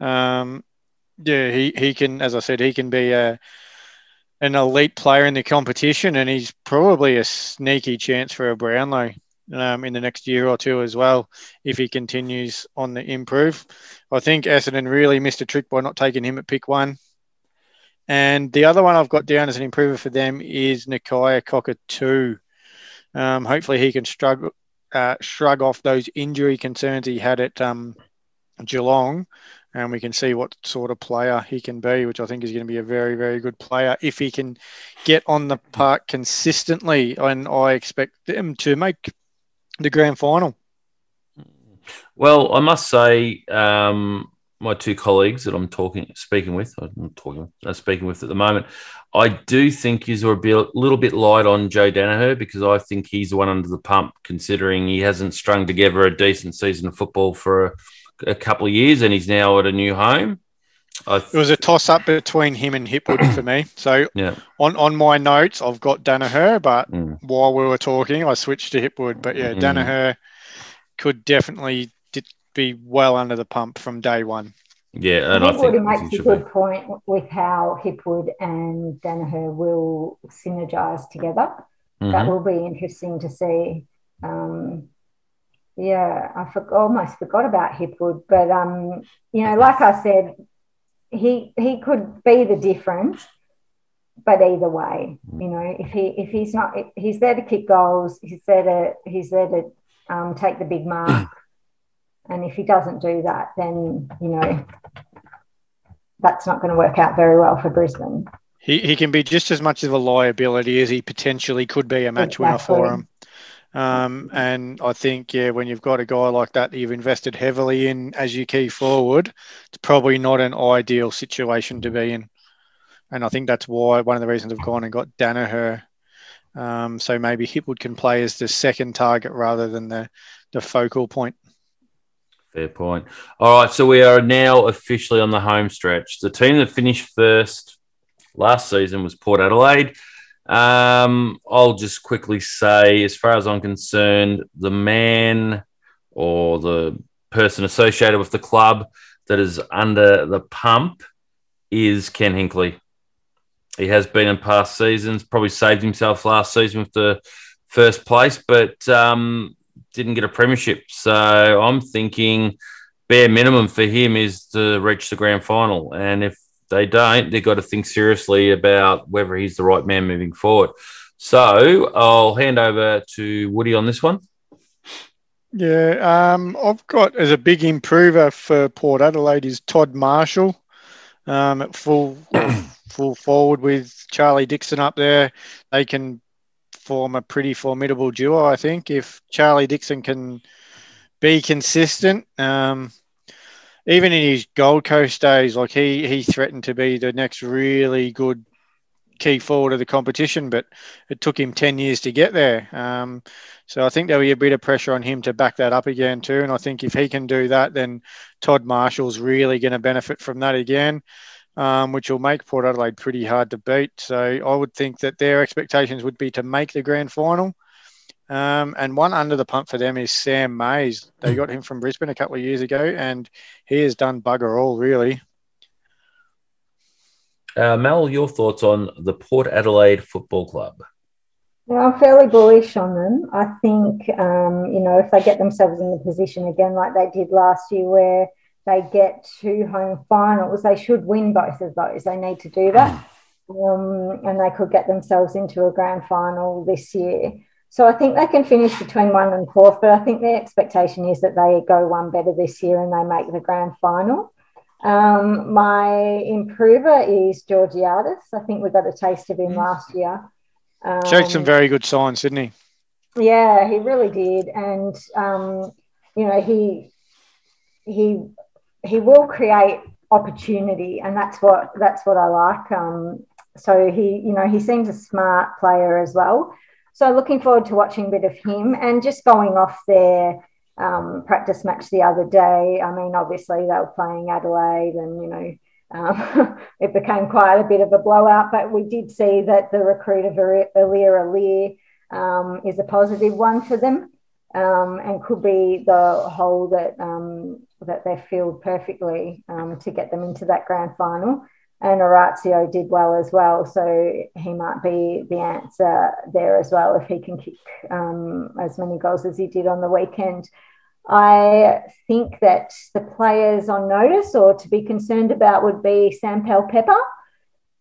Um, yeah, he, he can, as I said, he can be a an elite player in the competition, and he's probably a sneaky chance for a Brownlow um, in the next year or two as well if he continues on the improve. I think Essendon really missed a trick by not taking him at pick one. And the other one I've got down as an improver for them is Nakia Cockatoo. Um, hopefully he can struggle, uh, shrug off those injury concerns he had at um, Geelong, and we can see what sort of player he can be, which I think is going to be a very, very good player if he can get on the park consistently. And I expect them to make the grand final. Well, I must say, um, my two colleagues that I'm talking, speaking with, I'm talking, uh, speaking with at the moment, I do think he's a little bit light on Joe Daniher because I think he's the one under the pump, considering he hasn't strung together a decent season of football for a, a couple of years, and he's now at a new home. I It was a toss up between him and Hipwood for me. So yeah, on, on my notes, I've got Daniher, but Mm. while we were talking, I switched to Hipwood. But yeah, Mhm. Daniher could definitely be well under the pump from day one. Yeah, and I think think Woody makes a good point with how Hipwood and Daniher will synergise together. That Mhm. will be interesting to see. Um, yeah, I for, almost forgot about Hipwood, but um, you know, like I said, he he could be the difference. But either way, you know, if he if he's not, he's there to kick goals. He's there to he's there to um, take the big mark. And if he doesn't do that, then you know that's not going to work out very well for Brisbane. He, he can be just as much of a liability as he potentially could be a match winner for Exactly. him. Um, and I think, yeah, when you've got a guy like that that you've invested heavily in as you key forward, it's probably not an ideal situation to be in. And I think that's why one of the reasons I've gone and got Daniher. Um, so maybe Hipwood can play as the second target rather than the, the focal point. Fair point. All right, so we are now officially on the home stretch. The team that finished first last season was Port Adelaide. Um, I'll just quickly say, as far as I'm concerned, the man or the person associated with the club that is under the pump is Ken Hinkley. He has been in past seasons, probably saved himself last season with the first place, but um, didn't get a premiership. So I'm thinking bare minimum for him is to reach the grand final. And if they don't, they've got to think seriously about whether he's the right man moving forward. So I'll hand over to Woody on this one. Yeah, um, I've got as a big improver for Port Adelaide is Todd Marshall, um, at full full forward with Charlie Dixon up there. They can form a pretty formidable duo, I think, if Charlie Dixon can be consistent. Um, even in his Gold Coast days, like he he threatened to be the next really good key forward of the competition, but it took him ten years to get there. Um, so I think there'll be a bit of pressure on him to back that up again too. And I think if he can do that, then Todd Marshall's really going to benefit from that again, um, which will make Port Adelaide pretty hard to beat. So I would think that their expectations would be to make the grand final. Um, and one under the pump for them is Sam Mayes. They got him from Brisbane a couple of years ago, and he has done bugger all really. Uh, Mel, your thoughts on the Port Adelaide Football Club? Yeah, I'm fairly bullish on them. I think, um, you know, if they get themselves in the position again like they did last year where they get to home finals, they should win both of those. They need to do that. um, and they could get themselves into a grand final this year. So I think they can finish between one and fourth, but I think the expectation is that they go one better this year and they make the grand final. Um, my improver is Georgiades. I think we got a taste of him mm. last year. Um, Showed some very good signs, didn't he? Yeah, he really did, and um, you know he he he will create opportunity, and that's what that's what I like. Um, so he, you know, he seems a smart player as well. So looking forward to watching a bit of him and just going off their um, practice match the other day. I mean, obviously they were playing Adelaide, and you know. Um, it became quite a bit of a blowout, but we did see that the recruit of Aliir Aliir um, is a positive one for them um, and could be the hole that um, that they filled perfectly um, to get them into that grand final. And Orazio did well as well, so he might be the answer there as well if he can kick um, as many goals as he did on the weekend. I think that the players on notice or to be concerned about would be Sam Powell-Pepper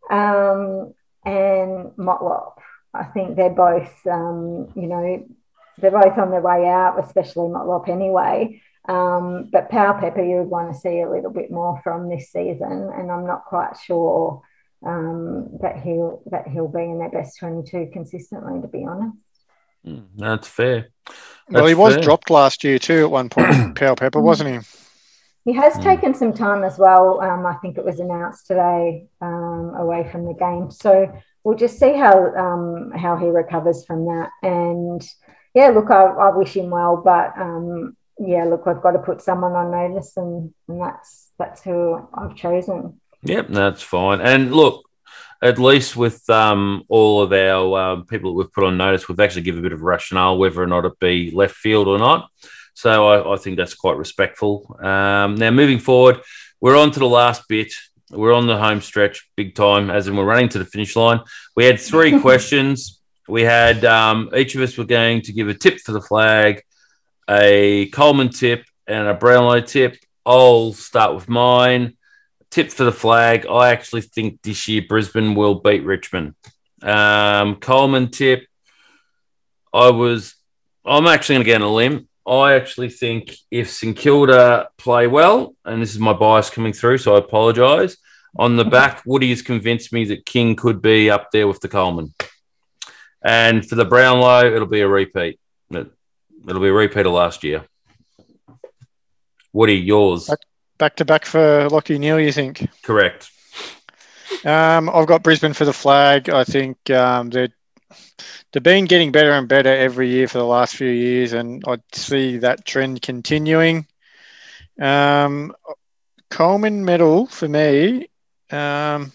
um, and Motlop. I think they're both, um, you know, they're both on their way out, especially Motlop anyway. Um, but Powell-Pepper, you would want to see a little bit more from this season, and I'm not quite sure um, that he'll that he'll be in their best 22 consistently. To be honest, mm, that's fair. That's well, he was fair. dropped last year too at one point. Powell-Pepper, wasn't he? He has mm. taken some time as well. Um, I think it was announced today um, away from the game. So we'll just see how um, how he recovers from that. And yeah, look, I, I wish him well, but um, yeah, look, I've got to put someone on notice, and, and that's that's who I've chosen. Yep, that's fine. And look, at least with um, all of our uh, people that we've put on notice, we've actually given a bit of rationale whether or not it be left field or not. So I, I think that's quite respectful. Um, now, moving forward, we're on to the last bit. We're on the home stretch big time, as in we're running to the finish line. We had three questions. We had um, each of us were going to give a tip for the flag, a Coleman tip, and a Brownlow tip. I'll start with mine. Tip for the flag. I actually think this year Brisbane will beat Richmond. Um, Coleman tip. I was. I'm actually going to get on a limb. I actually think if St Kilda play well, and this is my bias coming through, so I apologise. On the back, Woody has convinced me that King could be up there with the Coleman. And for the Brownlow, it'll be a repeat. It'll be a repeat of last year. Woody, yours. Back, to back for Lachie Neale, you think? Correct. Um, I've got Brisbane for the flag. I think um, they're they've been getting better and better every year for the last few years, and I see that trend continuing. Um, Coleman medal for me. Um,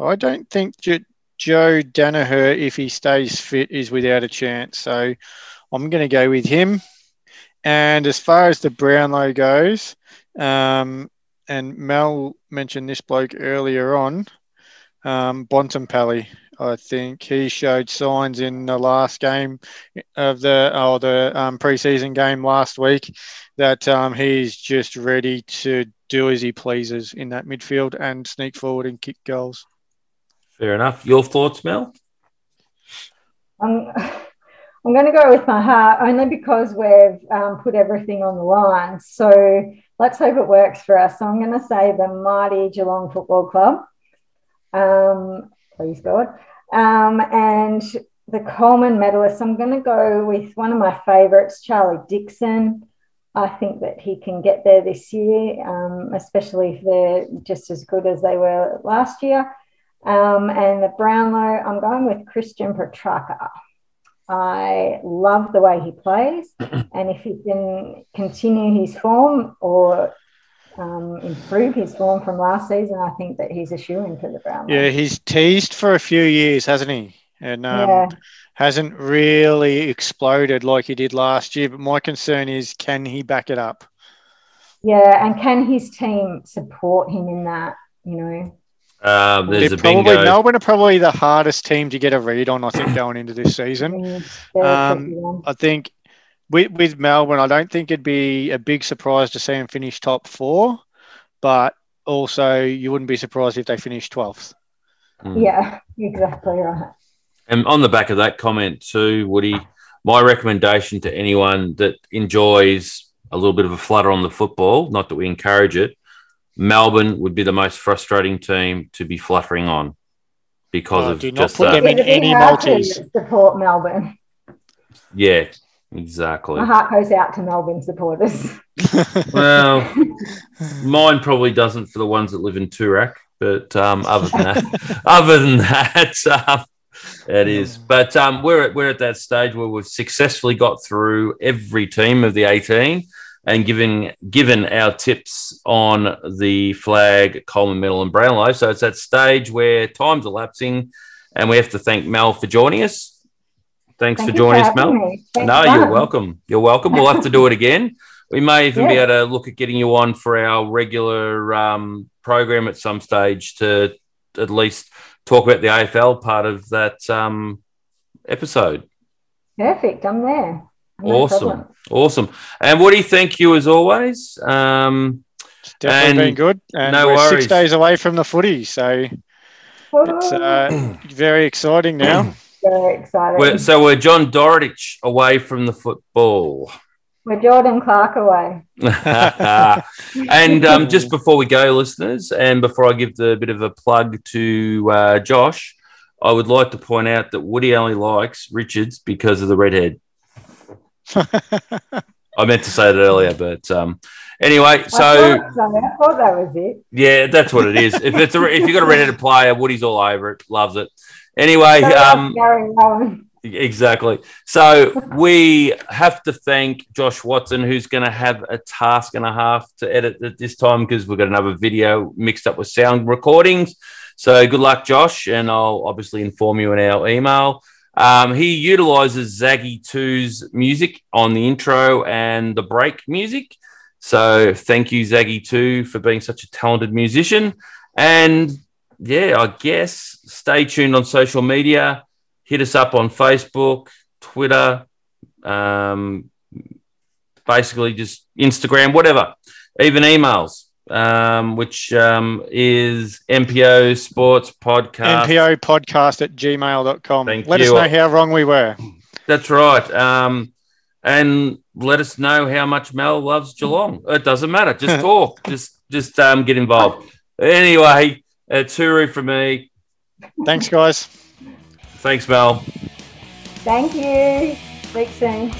I don't think J- Joe Daniher, if he stays fit, is without a chance. So I'm going to go with him. And as far as the Brownlow goes, um, and Mel mentioned this bloke earlier on, um, Bontempelli. I think he showed signs in the last game of the oh the um, preseason game last week that um, he's just ready to do as he pleases in that midfield and sneak forward and kick goals. Fair enough. Your thoughts, Mel? Um, I'm going to go with my heart only because we've um, put everything on the line. So let's hope it works for us. So I'm going to say the mighty Geelong Football Club. Um, please God. Um, and the Coleman medalist, I'm going to go with one of my favourites, Charlie Dixon. I think that he can get there this year, um, especially if they're just as good as they were last year. Um, and the Brownlow, I'm going with Christian Petracca. I love the way he plays, and if he can continue his form or um, improve his form from last season, I think that he's a shoe in for the Brownlow. Yeah, he's teased for a few years, hasn't he? And um, yeah. hasn't really exploded like he did last year. But my concern is, can he back it up? Yeah, and can his team support him in that? You know. Um, there's a probably bingo. Melbourne are probably the hardest team to get a read on. I think going into this season, um, I think with, with Melbourne, I don't think it'd be a big surprise to see them finish top four, but also you wouldn't be surprised if they finish twelfth. Mm. Yeah, exactly right. And on the back of that comment too, Woody, my recommendation to anyone that enjoys a little bit of a flutter on the football, not that we encourage it, Melbourne would be the most frustrating team to be fluttering on because Oh, of do not just put that. them in any hard multis. Support Melbourne. Yeah, exactly. My heart goes out to Melbourne supporters. Well, mine probably doesn't for the ones that live in Toorak, but um, other than that, other than that, um, it is. But um, we're at, we're at that stage where we've successfully got through every team of the eighteen, and given given our tips on the flag, Coleman Medal, and Brownlow. So it's that stage where time's elapsing, and we have to thank Mel for joining us. Thanks Thank for joining us, Mel. No, for you're welcome. You're welcome. We'll have to do it again. We may even be able to look at getting you on for our regular um, program at some stage to at least talk about the AFL part of that um, episode. Perfect. I'm there. No Awesome. problem. Awesome. And Woody, thank you as always. Um, It's definitely And been good. And no we're worries. six days away from the footy, so it's uh, very exciting now. Very excited. we're, We're, so we're John Dorotich away from the football. We're Jordan Clark away. and um, just before we go, listeners, and before I give the bit of a plug to uh, Josh, I would like to point out that Woody only likes Richards because of the redhead. I meant to say that earlier, but um, anyway, I so thought, so. I thought that was it. yeah, that's what it is. If it's a, if you've got a redheaded player, Woody's all over it, loves it. Anyway, So um, Gary Rowan. Exactly. So we have to thank Josh Watson, who's going to have a task and a half to edit at this time because we've got another video mixed up with sound recordings. So good luck, Josh, and I'll obviously inform you in our email. Um, he utilizes Zaggy 2's music on the intro and the break music. So thank you, Zaggy 2, for being such a talented musician. And yeah, I guess stay tuned on social media hit us up on Facebook, Twitter, um, basically just Instagram, whatever, even emails, um, which um, is MPO Sports Podcast. MPO podcast at gmail.com. Thank Let you. us know how wrong we were. That's right. Um, and let us know how much Mel loves Geelong. It doesn't matter. Just talk. just just um, get involved. Anyway, it's Huru for me. Thanks, guys. Thanks, Mel. Thank you. Speak soon.